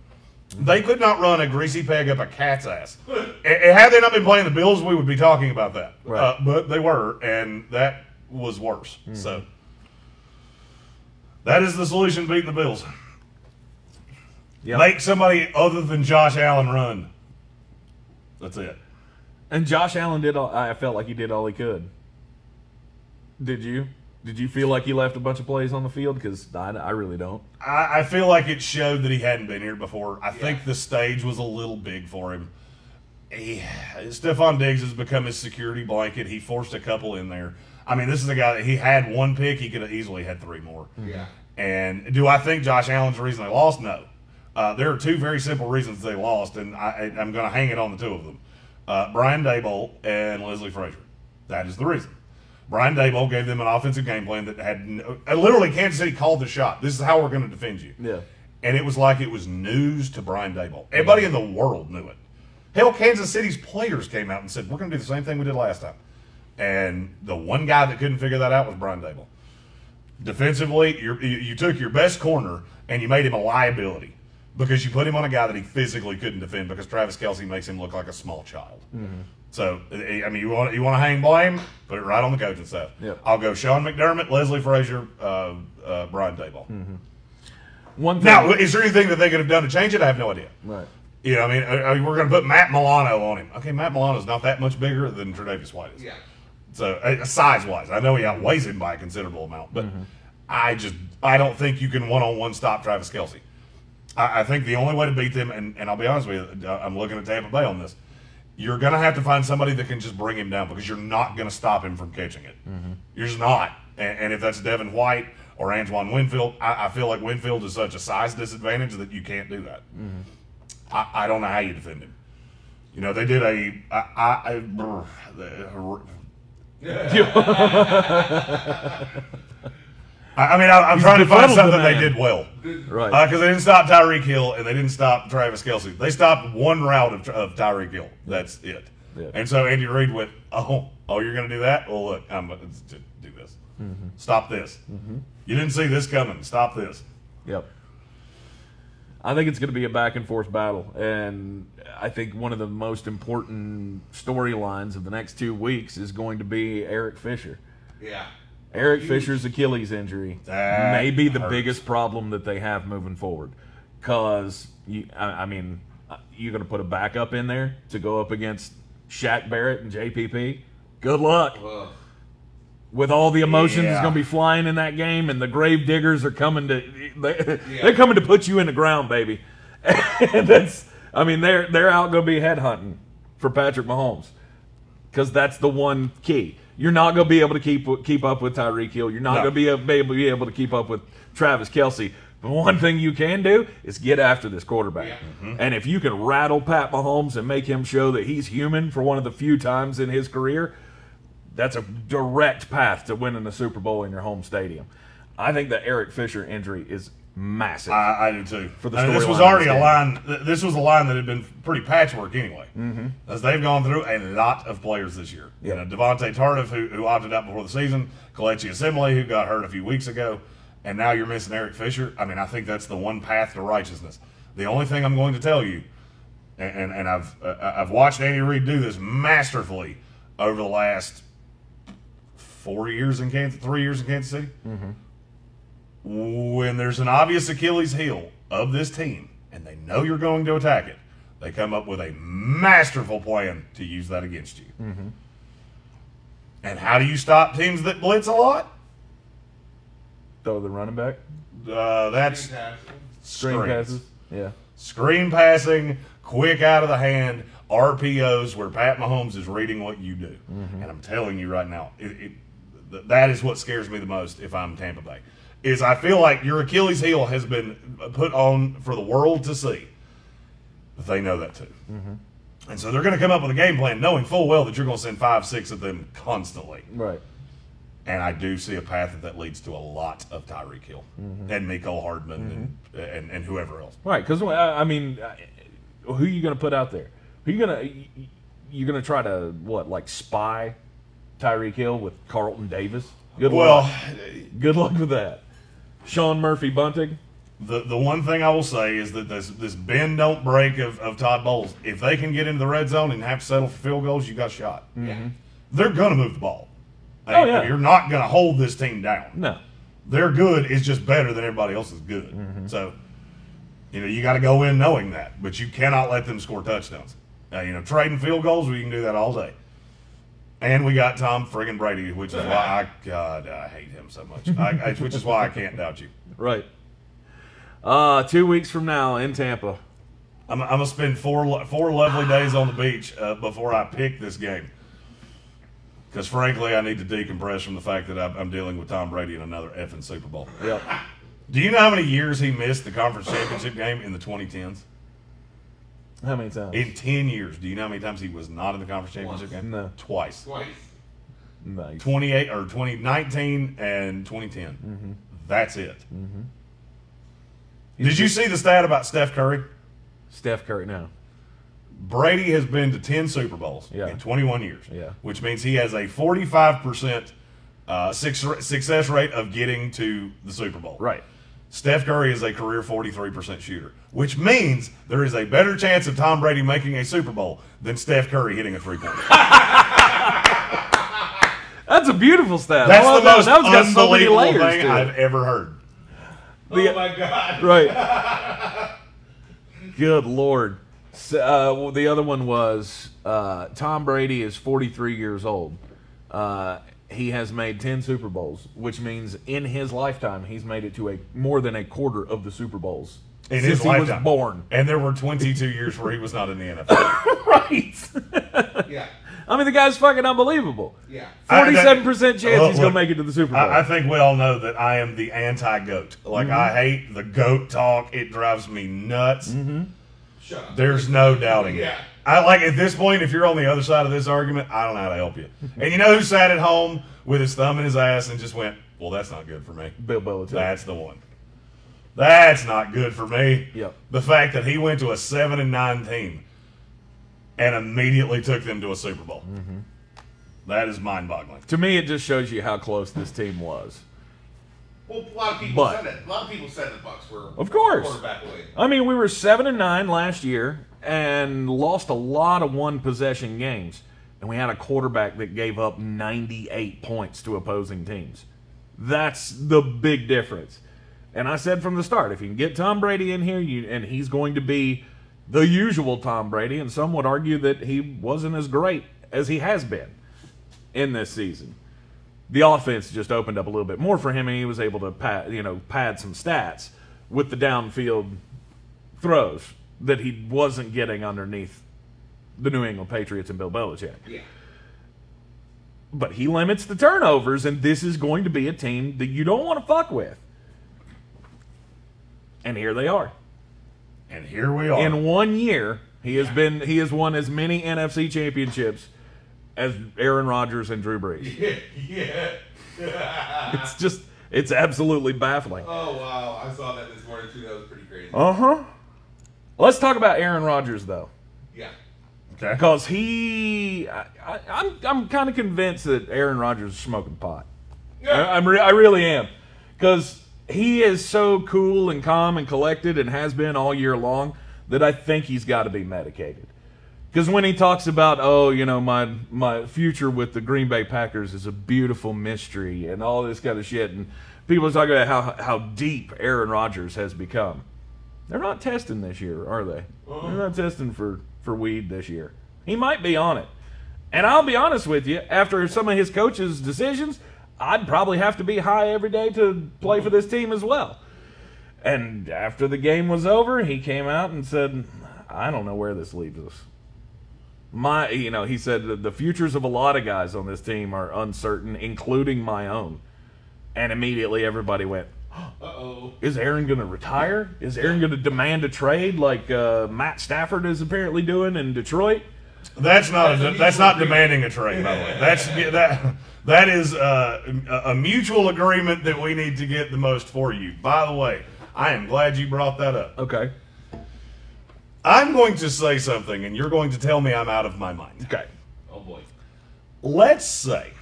They could not run a greasy peg up a cat's ass. and, had they not been playing the Bills, we would be talking about that. Right. Uh, but they were, and that was worse. So that is the solution to beating the Bills. Yep. Make somebody other than Josh Allen run. That's it. And Josh Allen did. All, I felt like he did all he could. Did you? Did you feel like he left a bunch of plays on the field? Because I, I really don't. I, I feel like it showed that he hadn't been here before. I think the stage was a little big for him. He, Stefon Diggs has become his security blanket. He forced a couple in there. I mean, this is a guy that he had one pick. He could have easily had three more. Yeah. And do I think Josh Allen's the reason they lost? No. Uh, there are two very simple reasons they lost, and I, I'm going to hang it on the two of them uh, Brian Daboll and Leslie Frazier. That is the reason. Brian Daboll gave them an offensive game plan that had no, uh, literally Kansas City called the shot. This is how we're going to defend you. Yeah. And it was like it was news to Brian Daboll. Everybody in the world knew it. Hell, Kansas City's players came out and said, We're going to do the same thing we did last time. And the one guy that couldn't figure that out was Brian Daboll. Defensively, you're, you, you took your best corner and you made him a liability because you put him on a guy that he physically couldn't defend because Travis Kelce makes him look like a small child. So, I mean, you want you want to hang blame, put it right on the coaching staff. Yep. I'll go Sean McDermott, Leslie Frazier, uh, uh, Brian Daboll. One thing. Now, is there anything that they could have done to change it? I have no idea. right. You know, I mean, uh, uh, we're going to put Matt Milano on him. Okay, Matt Milano's not that much bigger than Tre'Davious White is. Yeah. So uh, size wise, I know he outweighs him by a considerable amount, but I just I don't think you can one on one stop Travis Kelce. I, I think the only way to beat them, and, and I'll be honest with you, uh, I'm looking at Tampa Bay on this. You're going to have to find somebody that can just bring him down because you're not going to stop him from catching it. You're just not. And, and if that's Devin White or Antoine Winfield, I, I feel like Winfield is such a size disadvantage that you can't do that. I, I don't know how you defend him. You know, they did a. I, I, I, brr, the- I, I mean, I, I'm trying to find befuddled the something they did well. Right. Uh, because they didn't stop Tyreek Hill and they didn't stop Travis Kelce. They stopped one route of, of Tyreek Hill. That's it. Yeah. And so Andy Reid went, oh, oh, you're going to do that? Well, look, I'm uh, going to do this. Mm-hmm. Stop this. Mm-hmm. You didn't see this coming. Stop this. Yep. I think it's going to be a back and forth battle, and I think one of the most important storylines of the next two weeks is going to be Eric Fisher. Yeah. Eric Huge. Fisher's Achilles injury That may be the hurts. biggest problem that they have moving forward. Because, I, I mean, uh, you're going to put a backup in there to go up against Shaq Barrett and JPP. Good luck. With all the emotions that's going to be flying in that game, and the grave diggers are coming to they, they're coming to put you in the ground, baby. and that's I mean they're they're out going to be headhunting for Patrick Mahomes because that's the one key. You're not going to be able to keep keep up with Tyreek Hill. You're not No. going to be able, be able to keep up with Travis Kelce. But one thing you can do is get after this quarterback. Yeah. Mm-hmm. And if you can rattle Pat Mahomes and make him show that he's human for one of the few times in his career, that's a direct path to winning the Super Bowl in your home stadium. I think the Eric Fisher injury is massive. I, I do too. For the I mean, this was already a line. This was a line that had been pretty patchwork anyway, mm-hmm. as they've gone through a lot of players this year. You know, Duvernay-Tardif, who, who opted out before the season, Kelechi Osemele, who got hurt a few weeks ago, and now you're missing Eric Fisher. I mean, I think that's the one path to righteousness. The only thing I'm going to tell you, and and, and I've uh, I've watched Andy Reid do this masterfully over the last four years in Kansas, three years in Kansas City when there's an obvious Achilles heel of this team and they know you're going to attack it, they come up with a masterful plan to use that against you. And how do you stop teams that blitz a lot? Throw the running back, Uh, that's Fantastic. screen passes. Yeah. Screen passing, quick out of the hand, RPOs where Pat Mahomes is reading what you do. And I'm telling you right now, it, it, that is what scares me the most if I'm Tampa Bay. Is I feel like your Achilles heel has been put on for the world to see. But they know that too. Mm-hmm. And so they're going to come up with a game plan knowing full well that you're going to send five, six of them constantly. Right. And I do see a path that, that leads to a lot of Tyreek Hill mm-hmm. and Mecole Hardman mm-hmm. and, and, and whoever else. Right. Because I I mean, uh, who are you going to put out there? Who you going to You're going to try to what like spy Tyreek Hill with Carlton Davis? Good Well, luck. Good luck with that. Sean Murphy Bunting. The the one thing I will say is that this this bend don't break of, of Todd Bowles. If they can get into the red zone and have to settle for field goals, you got a shot. Yeah. They're gonna move the ball. Oh, yeah. You're not gonna hold this team down. No. They're good. is just better than everybody else is good. Mm-hmm. So You know, you got to go in knowing that, but you cannot let them score touchdowns. Uh, you know, trading field goals, we can do that all day. And we got Tom friggin' Brady, which is why I God I hate him so much. I, I, which is why I can't doubt you. Right. Uh, two weeks from now in Tampa. I'm, I'm gonna spend four four lovely days on the beach uh, before I pick this game. Because frankly, I need to decompress from the fact that I'm, I'm dealing with Tom Brady in another effing Super Bowl. Yep. Do you know how many years he missed the conference championship game in the 2010s? How many times? In 10 years, do you know how many times he was not in the conference championship Once. game? No. Twice. Twice. Nice. 28 or 2019 and 2010. That's it. Did you see the stat about Steph Curry? Steph Curry now. Brady has been to 10 Super Bowls Yeah. in 21 years, Yeah. which means he has a 45% uh, success rate of getting to the Super Bowl. Right. Steph Curry is a career 43% shooter, which means there is a better chance of Tom Brady making a Super Bowl than Steph Curry hitting a three pointer. That's a beautiful stat. That's the most That got so many unbelievable layers thing to it. I've ever heard. The- oh my god. Right. Good lord. S- Uh, well, the other one was uh, Tom Brady is 43 years old. Uh, he has made 10 Super Bowls, which means in his lifetime he's made it to a more than a quarter of the Super Bowls In since his he lifetime. was born. And there were 22 years where he was not in the NFL. right. Yeah. I mean, the guy's fucking unbelievable. Yeah. 47% chance Look, he's going to make it to the Super Bowl. I, I think we all know that I am the anti-goat. Like Mm-hmm. I hate the goat talk. It drives me nuts. Mm-hmm. Shut up. There's no doubting it. Yeah. I like at this point, if you're on the other side of this argument, I don't know how to help you. And you know who sat at home with his thumb in his ass and just went, "Well, that's not good for me." Bill Belichick. That's the one. That's not good for me. Yep. The fact that he went to a seven and nine team and immediately took them to a Super Bowl. Mm-hmm. That is mind-boggling. to me, it just shows you how close this team was. Well, a lot of people But- said it. A lot of people said the Bucks were Of course. quarterback away. I mean, we were seven and nine last year and lost a lot of one possession games, and we had a quarterback that gave up 98 points to opposing teams. That's the big difference. And I said from the start, if you can get Tom Brady in here, you, and he's going to be the usual Tom Brady, and some would argue that he wasn't as great as he has been in this season. The offense just opened up a little bit more for him, and he was able to pad, you know, pad some stats with the downfield throws that he wasn't getting underneath the New England Patriots and Bill Belichick. Yeah. But he limits the turnovers, and this is going to be a team that you don't want to fuck with. And here they are. And here we are. In one year, he has been he has won as many NFC championships as Aaron Rodgers and Drew Brees. yeah. It's just it's absolutely baffling. Oh wow, I saw that this morning too. That was pretty crazy. Uh huh. Let's talk about Aaron Rodgers though. Yeah. okay. Because he, I, I, I'm, I'm kind of convinced that Aaron Rodgers is smoking pot. I, I'm re- I really am. Because he is so cool and calm and collected and has been all year long that I think he's got to be medicated. Because when he talks about, oh, you know, my my future with the Green Bay Packers is a beautiful mystery and all this kind of shit, and people are talking about how how deep Aaron Rodgers has become. They're not testing this year, are they? Uh-huh. They're not testing for, for weed this year. He might be on it. And I'll be honest with you, after some of his coaches' decisions, I'd probably have to be high every day to play for this team as well. And after the game was over, he came out and said, I don't know where this leaves us. My, you know, he said that the futures of a lot of guys on this team are uncertain, including my own. And immediately everybody went, Uh oh. is Aaron going to retire? Is Aaron going to demand a trade like uh, Matt Stafford is apparently doing in Detroit? That's not That's a, a that's not mutual demanding a trade, by the way. That's that that is uh, a, a mutual agreement that we need to get the most for you. By the way, I am glad you brought that up. Okay. I'm going to say something, and you're going to tell me I'm out of my mind. Okay. Oh boy. Let's say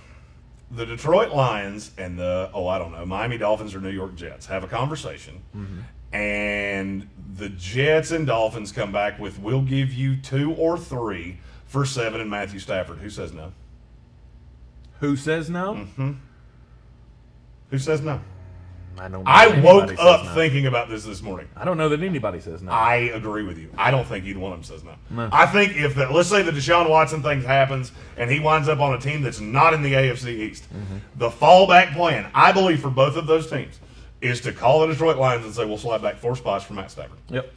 the Detroit Lions and the oh I don't know Miami Dolphins or New York Jets have a conversation, mm-hmm. and the Jets and Dolphins come back with we'll give you two or three for seven and Matthew Stafford. Who says no? Who says no? Mm-hmm. Who says no? I know I woke up no. thinking about this this morning. I don't know that anybody says no. I agree with you. I don't think either one of them says no. I think if the, let's say the Deshaun Watson thing happens and he winds up on a team that's not in the AFC East, mm-hmm. the fallback plan, I believe, for both of those teams, is to call the Detroit Lions and say we'll slide back four spots for Matt Stafford. yep.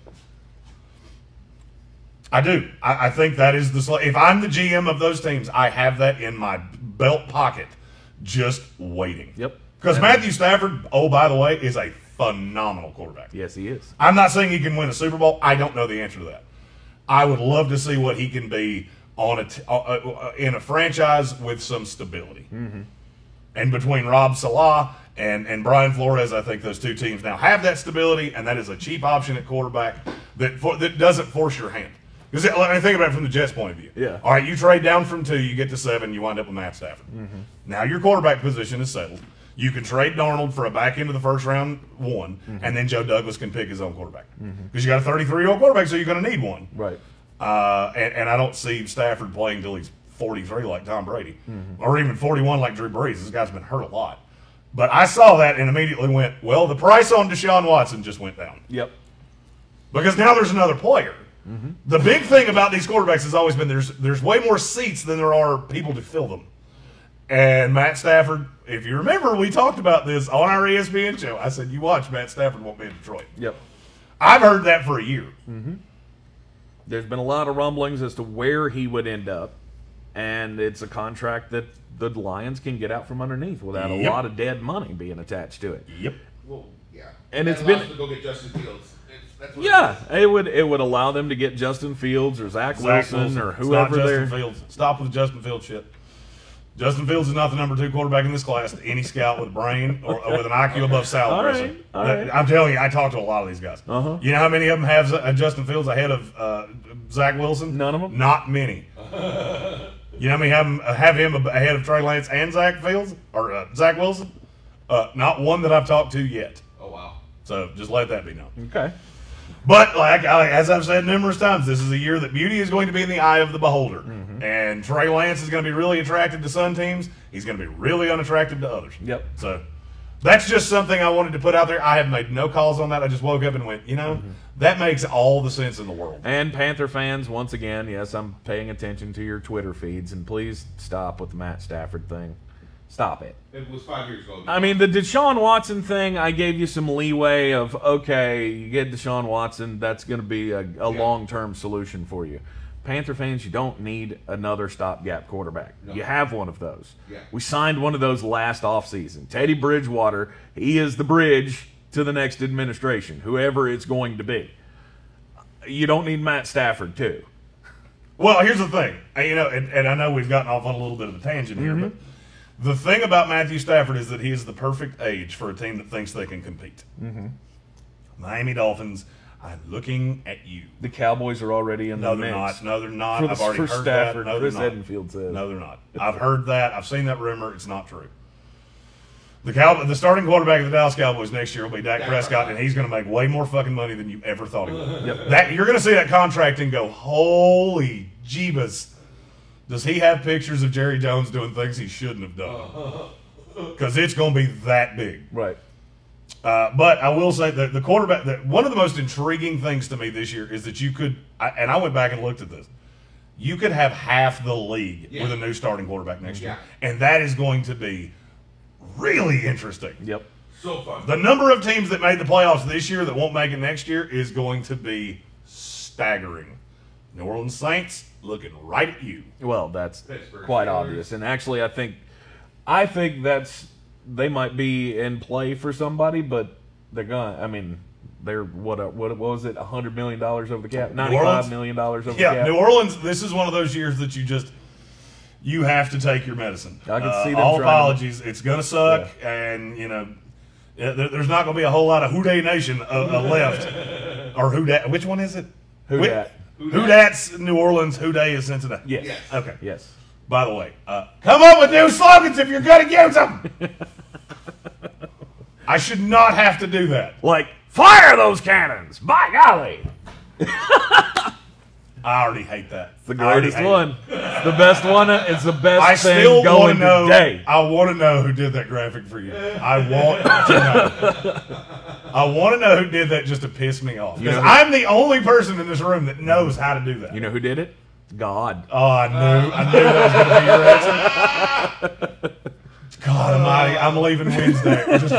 I do. I, I think that is the. sl- If I'm the GM of those teams, I have that in my belt pocket, just waiting. Yep. Because Matthew Stafford, oh by the way, is a phenomenal quarterback. Yes, he is. I'm not saying he can win a Super Bowl. I don't know the answer to that. I would love to see what he can be on a t- uh, uh, in a franchise with some stability. And between Rob Saleh and and Brian Flores, I think those two teams now have that stability, and that is a cheap option at quarterback that for, that doesn't force your hand. Because let me think about it from the Jets' point of view. Yeah. All right, you trade down from two, you get to seven, you wind up with Matt Stafford. Now your quarterback position is settled. You can trade Darnold for a back end of the first round one, mm-hmm. and then Joe Douglas can pick his own quarterback. Because you got a 33 year old quarterback, so you're going to need one. Right. Uh, and, and I don't see Stafford playing until he's 43 like Tom Brady, mm-hmm. or even 41 like Drew Brees. This guy's been hurt a lot. But I saw that and immediately went, well, the price on Deshaun Watson just went down Yep. because now there's another player. Mm-hmm. The big thing about these quarterbacks has always been there's there's way more seats than there are people to fill them. And Matt Stafford, if you remember, we talked about this on our ESPN show. I said, "You watch, Matt Stafford won't be in Detroit." Yep. I've heard that for a year. Mm-hmm. There's been a lot of rumblings as to where he would end up, and it's a contract that the Lions can get out from underneath without a lot of dead money being attached to it. Yep. Well, yeah. And That it's been- to go get Justin Fields. It's, that's what Yeah, it is. it would it would allow them to get Justin Fields or Zach, Zach Wilson, or It's not whoever Justin they're. Fields. Stop with the Justin Fields shit. Justin Fields is not the number two quarterback in this class to any scout with a brain or, or with an IQ above Sal All Grayson. right, all right. I'm telling you, I talk to a lot of these guys. Uh-huh. You know how many of them have uh, Justin Fields ahead of uh, Zach Wilson? None of them. Not many. you know how many have him, have him ahead of Trey Lance and Zach Fields or uh, Zach Wilson? Uh, not one that I've talked to yet. Oh, wow. So just let that be known. Okay. But like I, as I've said numerous times, this is a year that beauty is going to be in the eye of the beholder. Mm-hmm. And Trey Lance is going to be really attractive to some teams. He's going to be really unattractive to others. Yep. So that's just something I wanted to put out there. I have made no calls on that. I just woke up and went, you know, mm-hmm. that makes all the sense in the world. And Panther fans, once again, yes, I'm paying attention to your Twitter feeds, and please stop with the Matt Stafford thing. Stop it. It was five years ago. I mean, the Deshaun Watson thing, I gave you some leeway of, okay, you get Deshaun Watson, that's going to be a, a long term solution for you. Panther fans, you don't need another stopgap quarterback. No. You have one of those. Yeah. We signed one of those last offseason. Teddy Bridgewater, he is the bridge to the next administration, whoever it's going to be. You don't need Matt Stafford, too. Well, here's the thing. You know, and, and I know we've gotten off on a little bit of a tangent here, mm-hmm. but the thing about Matthew Stafford is that he is the perfect age for a team that thinks they can compete. Mm-hmm. Miami Dolphins, I'm looking at you. The Cowboys are already in No, the they're mix. not. No, they're not. For, I've already for heard Stafford, that. No, Chris they're not. Edenfield says. No, they're not. I've heard that. I've seen that rumor. It's not true. The Cow- the starting quarterback of the Dallas Cowboys next year will be Dak Dak Prescott, Prescott. and he's going to make way more fucking money than you ever thought he would. Yep. That you're going to see that contract and go, holy jeebus! Does he have pictures of Jerry Jones doing things he shouldn't have done? Because it's going to be that big. Right. Uh, but I will say that the quarterback, that one of the most intriguing things to me this year is that you could, I, and I went back and looked at this, you could have half the league Yeah. with a new starting quarterback next year, and that is going to be really interesting. Yep. So fun. The number of teams that made the playoffs this year that won't make it next year is going to be staggering. New Orleans Saints looking right at you. Well, that's Pittsburgh quite Steelers. obvious. And actually, I think, I think that's they might be in play for somebody, but they're gonna. I mean, they're what? uh, What, what was it? A hundred million dollars over the cap? Ninety-five million dollars over Yeah, the cap. Yeah, New Orleans. This is one of those years that you just you have to take your medicine. I can Uh, see them all trying to- apologies. It's gonna suck, and you know there- there's not gonna be a whole lot of Who Dey Nation uh, uh, left, or Who Dat. Which one is it? Who Whi- dat? Who Dat's New Orleans. Who Dey is Cincinnati. Yes. Yes. Okay. Yes. By the way, uh, come up with new slogans if you're gonna use them. I should not have to do that. Like fire those cannons! By golly! I already hate that. It's the greatest one. It's the best one. It's the best I thing still want going to know. today. I want to know who did that graphic for you. I want to know. I want to know who did that just to piss me off. Because know I'm the only person in this room that knows how to do that. You know who did it? God. Oh, I knew. I knew that was going to be your answer. God Almighty, I'm leaving Wednesday. Just,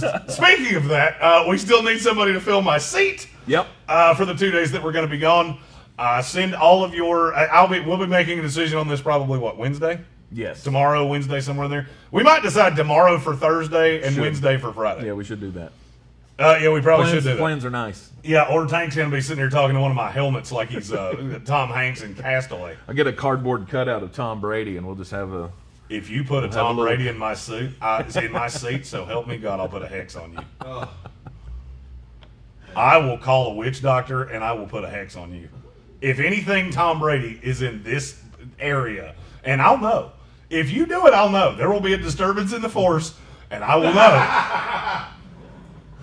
just speaking of that, uh, we still need somebody to fill my seat Yep. uh, for the two days that we're going to be gone. Uh, send all of your. I- I'll be. We'll be making a decision on this probably what Wednesday, Yes. tomorrow, Wednesday, somewhere in there. We might decide tomorrow for Thursday and Should. Wednesday for Friday. Yeah, we should do that. Uh, yeah, we probably Plans, should do that. plans are nice. Yeah, or Tank's going to be sitting here talking to one of my helmets like he's uh, Tom Hanks in Castaway. I'll get a cardboard cutout of Tom Brady, and we'll just have a. If you put a Tom a Brady in my suit, I, in my seat, so help me God, I'll put a hex on you. Oh, I will call a witch doctor and I will put a hex on you. If anything, Tom Brady is in this area, and I'll know. If you do it, I'll know. There will be a disturbance in the force, and I will know.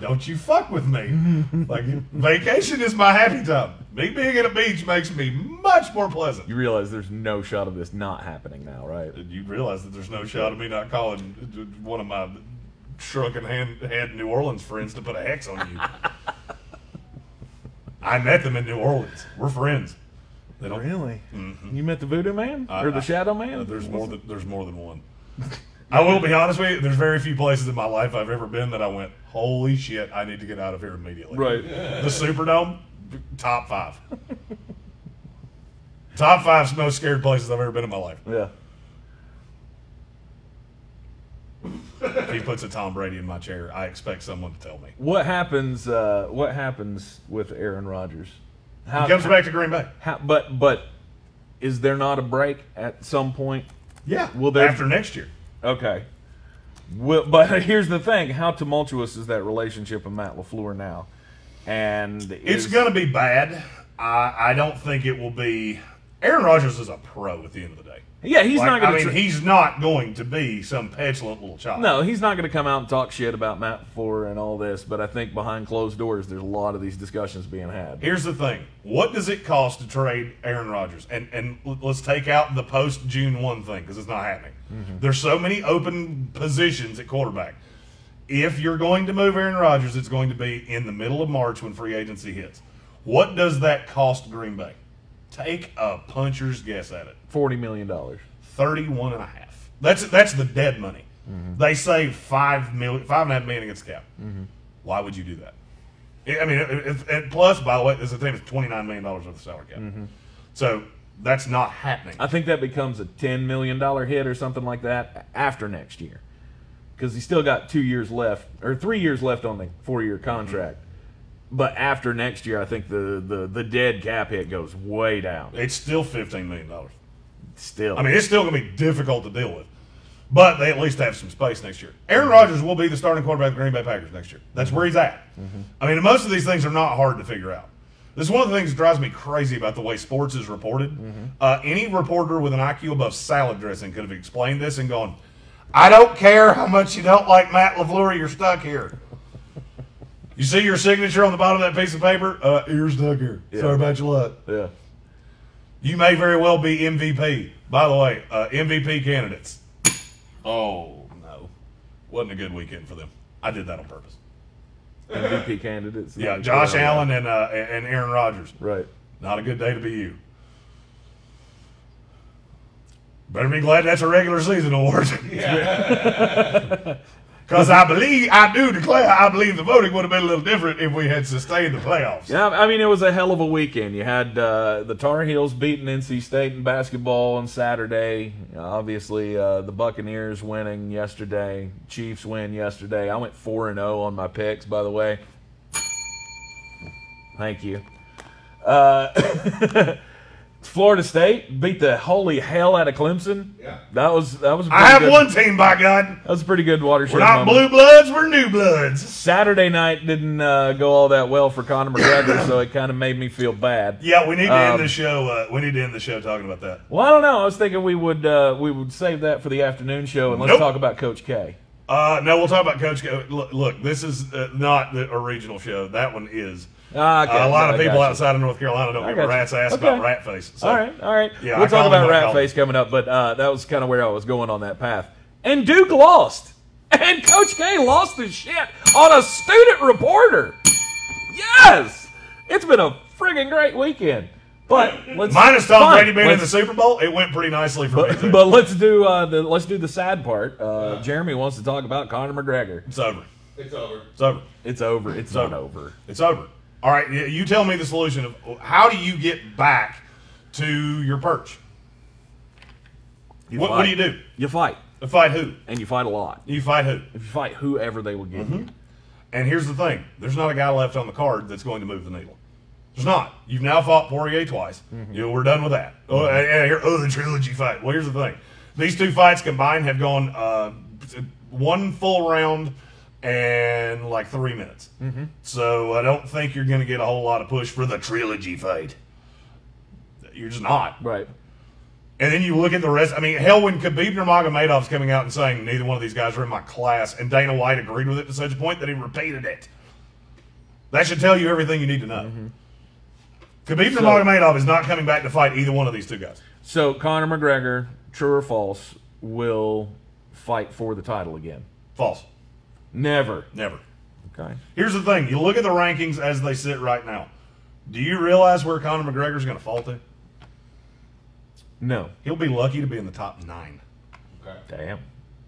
Don't you fuck with me. Like vacation is my happy time. Me being at a beach makes me much more pleasant. You realize there's no shot of this not happening now, right? You realize that there's no shot of me not calling one of my shrunken hand, head New Orleans friends to put a hex on you. I met them in New Orleans. We're friends. They don't. Really? You met the Voodoo Man I- or the I- Shadow Man? Uh, there's more than there's more than one. I will be honest with you. There's very few places in my life I've ever been that I went, holy shit, I need to get out of here immediately. Right. The Superdome, top five. top five most scared places I've ever been in my life. Yeah. If he puts a Tom Brady in my chair, I expect someone to tell me. What happens? Uh, what happens with Aaron Rodgers? How, He comes back to Green Bay. how, but but is there not a break at some point? Yeah. Will there- after next year? Okay. Well, but here's the thing: how tumultuous is that relationship with Matt LaFleur now? And It's going to be bad. I, I don't think it will be. Aaron Rodgers is a pro at the end of the day. Yeah, he's Like, not going I to. mean, he's not going to be some petulant little child. no, he's not going to come out and talk shit about Matt LaFleur and all this. But I think behind closed doors, there's a lot of these discussions being had. Here's the thing: what does it cost to trade Aaron Rodgers? And and let's take out the post June one thing because it's not happening. Mm-hmm. There's so many open positions at quarterback. If you're going to move Aaron Rodgers, it's going to be in the middle of March when free agency hits. What does that cost Green Bay? Take a puncher's guess at it. Forty million dollars. 31 and a half. That's that's the dead money. Mm-hmm. They save five million, five and a half million against the cap. Mm-hmm. Why would you do that? I mean, it, it, and plus, by the way, this is twenty nine million dollars worth of salary cap. Mm-hmm. So that's not happening. I think that becomes a ten million dollar hit or something like that after next year, because he's still got two years left or three years left on the four year contract. But after next year, I think the, the the dead cap hit goes way down. It's still fifteen million dollars. Still, I mean, it's still going to be difficult to deal with, but they at least have some space next year. Aaron Rodgers will be the starting quarterback of the Green Bay Packers next year. That's where he's at. I mean, most of these things are not hard to figure out. This is one of the things that drives me crazy about the way sports is reported. Uh, any reporter with an IQ above salad dressing could have explained this and gone, "I don't care how much you don't like Matt LaFleur, you're stuck here." You see your signature on the bottom of that piece of paper? Uh, you're stuck here. Sorry about your luck. yeah. You may very well be MVP. By the way, uh, MVP candidates. Oh no, wasn't a good weekend for them. I did that on purpose. MVP candidates. Yeah, Josh Allen and uh, and Aaron Rodgers. Right. Not a good day to be you. Better be glad that's a regular season award. Because I believe, I do declare, I believe the voting would have been a little different if we had sustained the playoffs. Yeah, I mean it was a hell of a weekend. You had uh, the Tar Heels beating NC State in basketball on Saturday. Obviously, uh, the Buccaneers winning yesterday. Chiefs win yesterday. I went four and zero on my picks, by the way. Thank you. Uh, Florida State beat the holy hell out of Clemson. Yeah. That was that was. a I have good- one team, by God. That was a pretty good watershed. We're not moment. blue bloods, we're new bloods. Saturday night didn't uh, go all that well for Conor McGregor, so it kind of made me feel bad. Yeah, we need to Um, end the show. Uh, we need to end the show talking about that. Well, I don't know. I was thinking we would uh, we would save that for the afternoon show and let's Nope. talk about Coach K. Uh, no, we'll talk about Coach. K. Look, look this is uh, not the original show. That one is. Ah, okay. Uh, a lot of people outside of North Carolina don't I give a rat's ass Okay. about rat face. So, all right, all right. Yeah, we'll talk about Rat Face coming up, but uh, that was kind of where I was going on that path. And Duke lost, and Coach K lost his shit on a student reporter. Yes, it's been a friggin' great weekend. But let's Minus Tom fine, Brady being in the Super Bowl, it went pretty nicely for me. But, Too. but let's do uh, the let's do the sad part. Uh, Jeremy wants to talk about Conor McGregor. it's over. It's over. It's over. It's over. It's not over. It's over. All right, you tell me the solution of how do you get back to your perch? You What, what do you do? You fight, You Fight who? and you fight a lot. You fight who? If you fight whoever they will give Mm-hmm. you. And here's the thing: there's not a guy left on the card that's going to move the needle. There's not. You've now fought Poirier twice. You know, we're done with that. Oh, and- and here, oh, the trilogy fight. Well, here's the thing: these two fights combined have gone uh, one full round and like three minutes. Mm-hmm. So I don't think you're going to get a whole lot of push for the trilogy fight. You're just not. Right. And then you look at the rest. I mean, hell, when Khabib Nurmagomedov's coming out and saying neither one of these guys are in my class, and Dana White agreed with it to such a point that he repeated it. That should tell you everything you need to know. Mm-hmm. Khabib Nurmagomedov is not coming back to fight either one of these two guys. So Conor McGregor, true or false, will fight for the title again. False. Never. Never. Okay. Here's the thing: you look at the rankings as they sit right now. Do you realize where Conor McGregor's going to fall to? No. He'll be lucky to be in the top nine. Okay. Damn.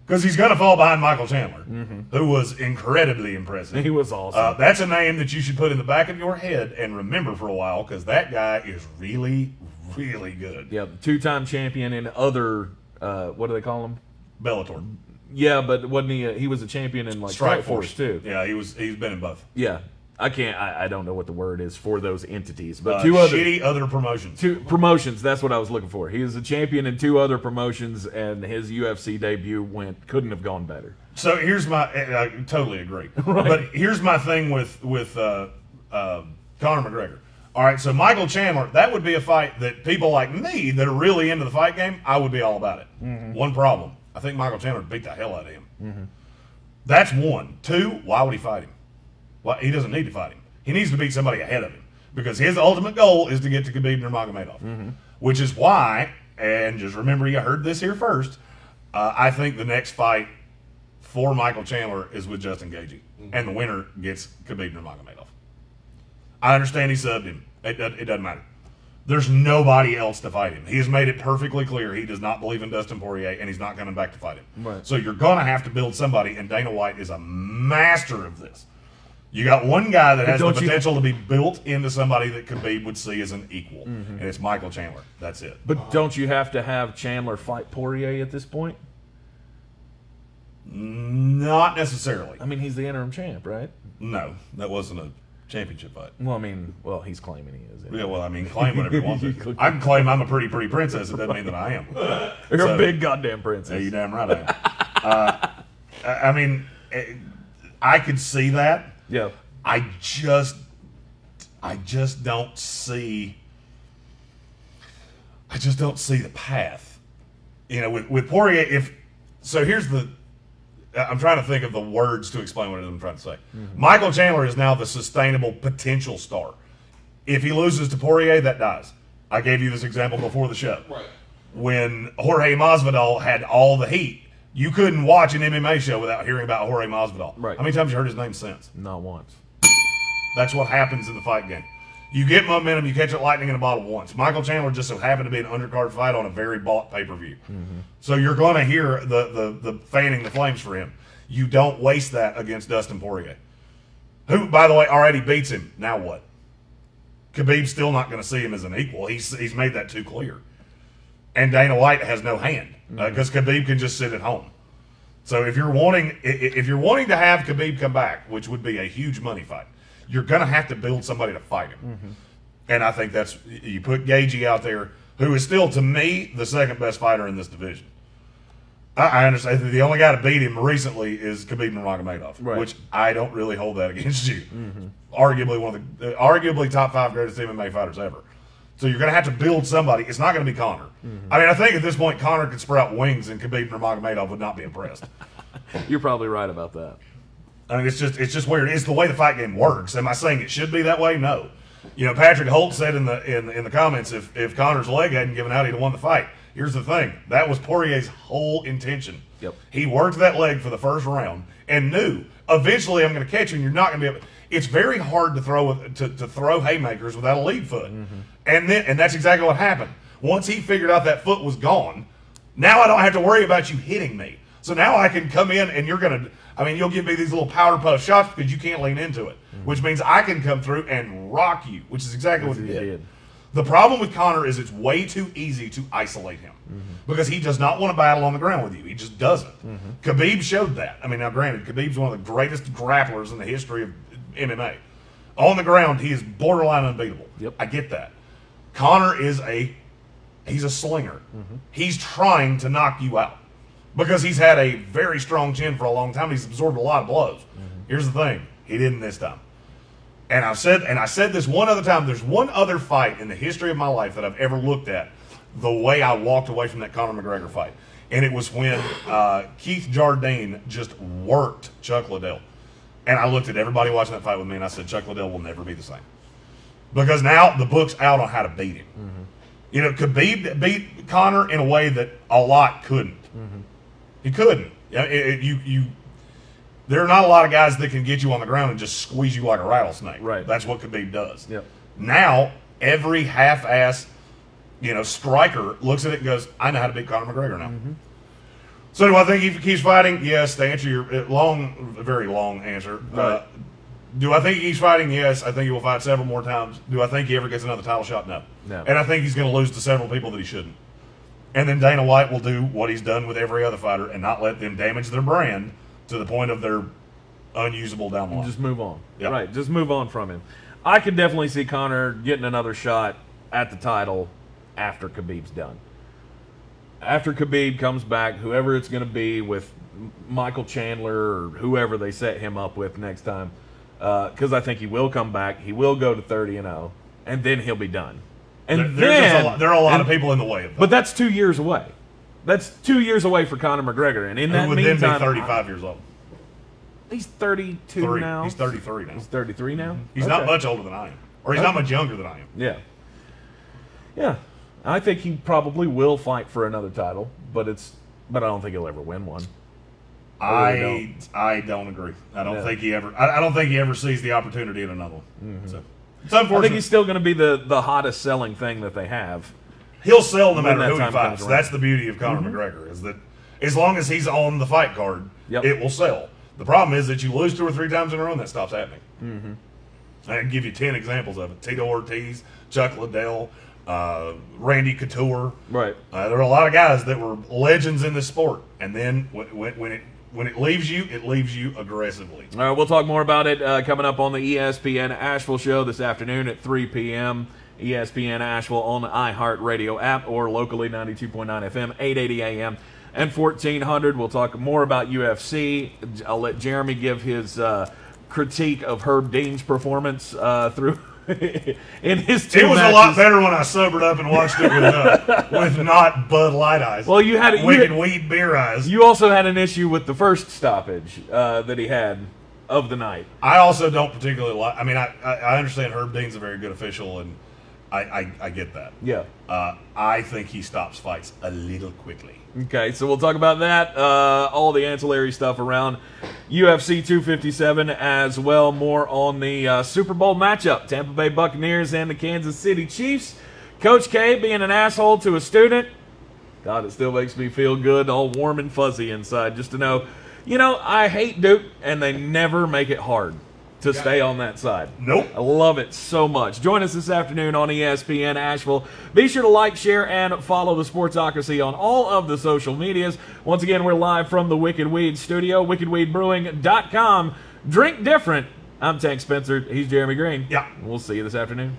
Because he's going to fall behind Michael Chandler, who was incredibly impressive. He was awesome. Uh, that's a name that you should put in the back of your head and remember for a while because that guy is really, really good. yeah, two-time champion in other. Uh, what do they call him? Bellator, Yeah, but wasn't he? Uh, he was a champion in like Strikeforce, too. Yeah, he was. He's been in both. Yeah. I can't. I, I don't know what the word is for those entities, but Uh, two other shitty other promotions. two promotions. That's what I was looking for. He is a champion in two other promotions, and his UFC debut went couldn't have gone better. So here's my. I totally agree. But here's my thing with with uh, uh, Conor McGregor. All right, so Michael Chandler, that would be a fight that people like me that are really into the fight game, I would be all about it. One problem, I think Michael Chandler would beat the hell out of him. That's one. Two, why would he fight him? Well, he doesn't need to fight him. He needs to beat somebody ahead of him because his ultimate goal is to get to Khabib Nurmagomedov, which is why. And just remember, you heard this here first. Uh, I think the next fight for Michael Chandler is with Justin Gaethje, and the winner gets Khabib Nurmagomedov. I understand he subbed him. It, it, it doesn't matter. There's nobody else to fight him. He has made it perfectly clear he does not believe in Dustin Poirier, and he's not coming back to fight him. Right. So you're going to have to build somebody, and Dana White is a master of this. You got one guy that has the don't you- potential to be built into somebody that Khabib would see as an equal, Mm-hmm. and it's Michael Chandler. That's it. But don't you have to have Chandler fight Poirier at this point? Not necessarily. I mean, he's the interim champ, right? No, that wasn't a championship fight. Well, I mean, well, he's claiming he is. Yeah, well, I mean, claim whatever you want to. I can claim I'm a pretty, pretty princess. It doesn't mean that I am. You're so- a big goddamn princess. Yeah, you damn right I am. uh, I I mean, eh, I could see that. yeah. I just, I just don't see. I just don't see the path. You know, with with Poirier, if so, here's the. I'm trying to think of the words to explain what it is I'm trying to say. Michael Chandler is now the sustainable potential star. If he loses to Poirier, that dies. I gave you this example before the show Right. when Jorge Masvidal had all the heat. You couldn't watch an MMA show without hearing about Jorge Masvidal. Right. How many times you heard his name since? Not once. That's what happens in the fight game. You get momentum, you catch it lightning in a bottle once. Michael Chandler just so happened to be an undercard fight on a very bought pay per view. Mm-hmm. So you're going to hear the, the the fanning the flames for him. You don't waste that against Dustin Poirier, who, by the way, already beats him. Now what? Khabib's still not going to see him as an equal. He's he's made that too clear. And Dana White has no hand uh, mm-hmm. because Khabib can just sit at home. So if you're wanting if you're wanting to have Khabib come back, which would be a huge money fight, you're going to have to build somebody to fight him. Mm-hmm. And I think that's you put Gaethje out there, who is still to me the second best fighter in this division. I, I understand that the only guy to beat him recently is Khabib Nurmagomedov, Right. which I don't really hold that against you. Mm-hmm. Arguably one of the uh, arguably top five greatest MMA fighters ever. So you're going to have to build somebody. It's not going to be Conor. Mm-hmm. I mean, I think at this point Conor could sprout wings, and Khabib Nurmagomedov would not be impressed. You're probably right about that. I mean, it's just it's just weird. It's the way the fight game works. Am I saying it should be that way? No. You know, Patrick Holt said in the in in the comments if if Conor's leg hadn't given out, he'd have won the fight. Here's the thing: that was Poirier's whole intention. Yep. He worked that leg for the first round and knew eventually I'm going to catch you, and you're not going to be able. It's very hard to throw to, to throw haymakers without a lead foot, mm-hmm. and then and that's exactly what happened. Once he figured out that foot was gone, now I don't have to worry about you hitting me. So now I can come in and you're gonna. I mean, you'll give me these little powder puff shots because you can't lean into it, mm-hmm. which means I can come through and rock you, which is exactly what he did. did. The problem with Conor is it's way too easy to isolate him mm-hmm. because he does not want to battle on the ground with you. He just doesn't. Mm-hmm. Khabib showed that. I mean, now granted, Khabib's one of the greatest grapplers in the history of MMA. On the ground, he is borderline unbeatable. Yep. I get that. Conor is a he's a slinger. He's trying to knock you out because he's had a very strong chin for a long time. He's absorbed a lot of blows. Here's the thing: he didn't this time. And I've said, and I said this one other time. There's one other fight in the history of my life that I've ever looked at the way I walked away from that Conor McGregor fight, and it was when uh, Keith Jardine just worked Chuck Liddell. And I looked at everybody watching that fight with me, and I said, Chuck Liddell will never be the same because now the book's out on how to beat him. You know, Khabib beat Conor in a way that a lot couldn't. He couldn't. It- it- you you. There are not a lot of guys that can get you on the ground and just squeeze you like a rattlesnake. Right. That's what Khabib does. Yep. Now every half-ass, you know, striker looks at it and goes, "I know how to beat Conor McGregor now." So do I think he keeps fighting? Yes. To answer your uh, long, very long answer. Uh, Right. do I think he's fighting? Yes. I think he will fight several more times. Do I think he ever gets another title shot? No. No. And I think he's going to lose to several people that he shouldn't. And then Dana White will do what he's done with every other fighter and not let them damage their brand to the point of their unusable down the line. Just move on. Yeah. Right. Just move on from him. I could definitely see Conor getting another shot at the title after Khabib's done. After Khabib comes back, whoever it's going to be with Michael Chandler or whoever they set him up with next time, uh, because I think he will come back. He will go to 30 and 0, and then he'll be done. And There- then a lot, there are a lot and- of people in the way of that. But that's two years away. That's two years away for Conor McGregor, and in that would then meantime, be 35 years old. he's 32 Three. now. He's 33 now. He's 33 now. Mm-hmm. He's not much older than I am. Or he's not much younger than I am. Yeah. Yeah. I think he probably will fight for another title, but it's but I don't think he'll ever win one. I I really I don't agree. I don't No. think he ever. I, I don't think he ever sees the opportunity in another one. Mm-hmm. So it's I think he's still going to be the the hottest selling thing that they have. He'll sell no matter who he fights. That's the beauty of Conor McGregor is that as long as he's on the fight card, Yep. it will sell. The problem is that you lose two or three times in a row, and that stops happening. Mm-hmm. I can give you ten examples of it: Tito Ortiz, Chuck Liddell, uh, Randy Couture. Right. Uh, there are a lot of guys that were legends in this sport, and then when, when it when it leaves you, it leaves you aggressively. All right, we'll talk more about it uh, coming up on the ESPN Asheville show this afternoon at 3 p.m. ESPN Asheville on the iHeartRadio app or locally 92.9 FM, 880 AM, and 1400. We'll talk more about UFC. I'll let Jeremy give his uh, critique of Herb Dean's performance uh, through in his two It was matches. a lot better when I sobered up and watched it with uh, with not Bud Light eyes. Well, you had- you wicked had- weed beer eyes. You also had an issue with the first stoppage uh, that he had of the night. I also don't particularly like. I mean, I, I I understand Herb Dean's a very good official, and I I, I get that. Yeah. Uh, I think he stops fights a little quickly. Okay, so we'll talk about that, uh, all the ancillary stuff around UFC 257 as well. More on the uh, Super Bowl matchup Tampa Bay Buccaneers and the Kansas City Chiefs. Coach K being an asshole to a student. God, it still makes me feel good, all warm and fuzzy inside, just to know, you know, I hate Duke, and they never make it hard to stay on that side. Nope. I love it so much. Join us this afternoon on ESPN Asheville. Be sure to like, share, and follow the Sportsocracy on all of the social medias. Once again, we're live from the Wicked Weed studio, wickedweedbrewing.com. Drink different. I'm Tank Spencer. He's Jeremy Green. Yeah. We'll see you this afternoon.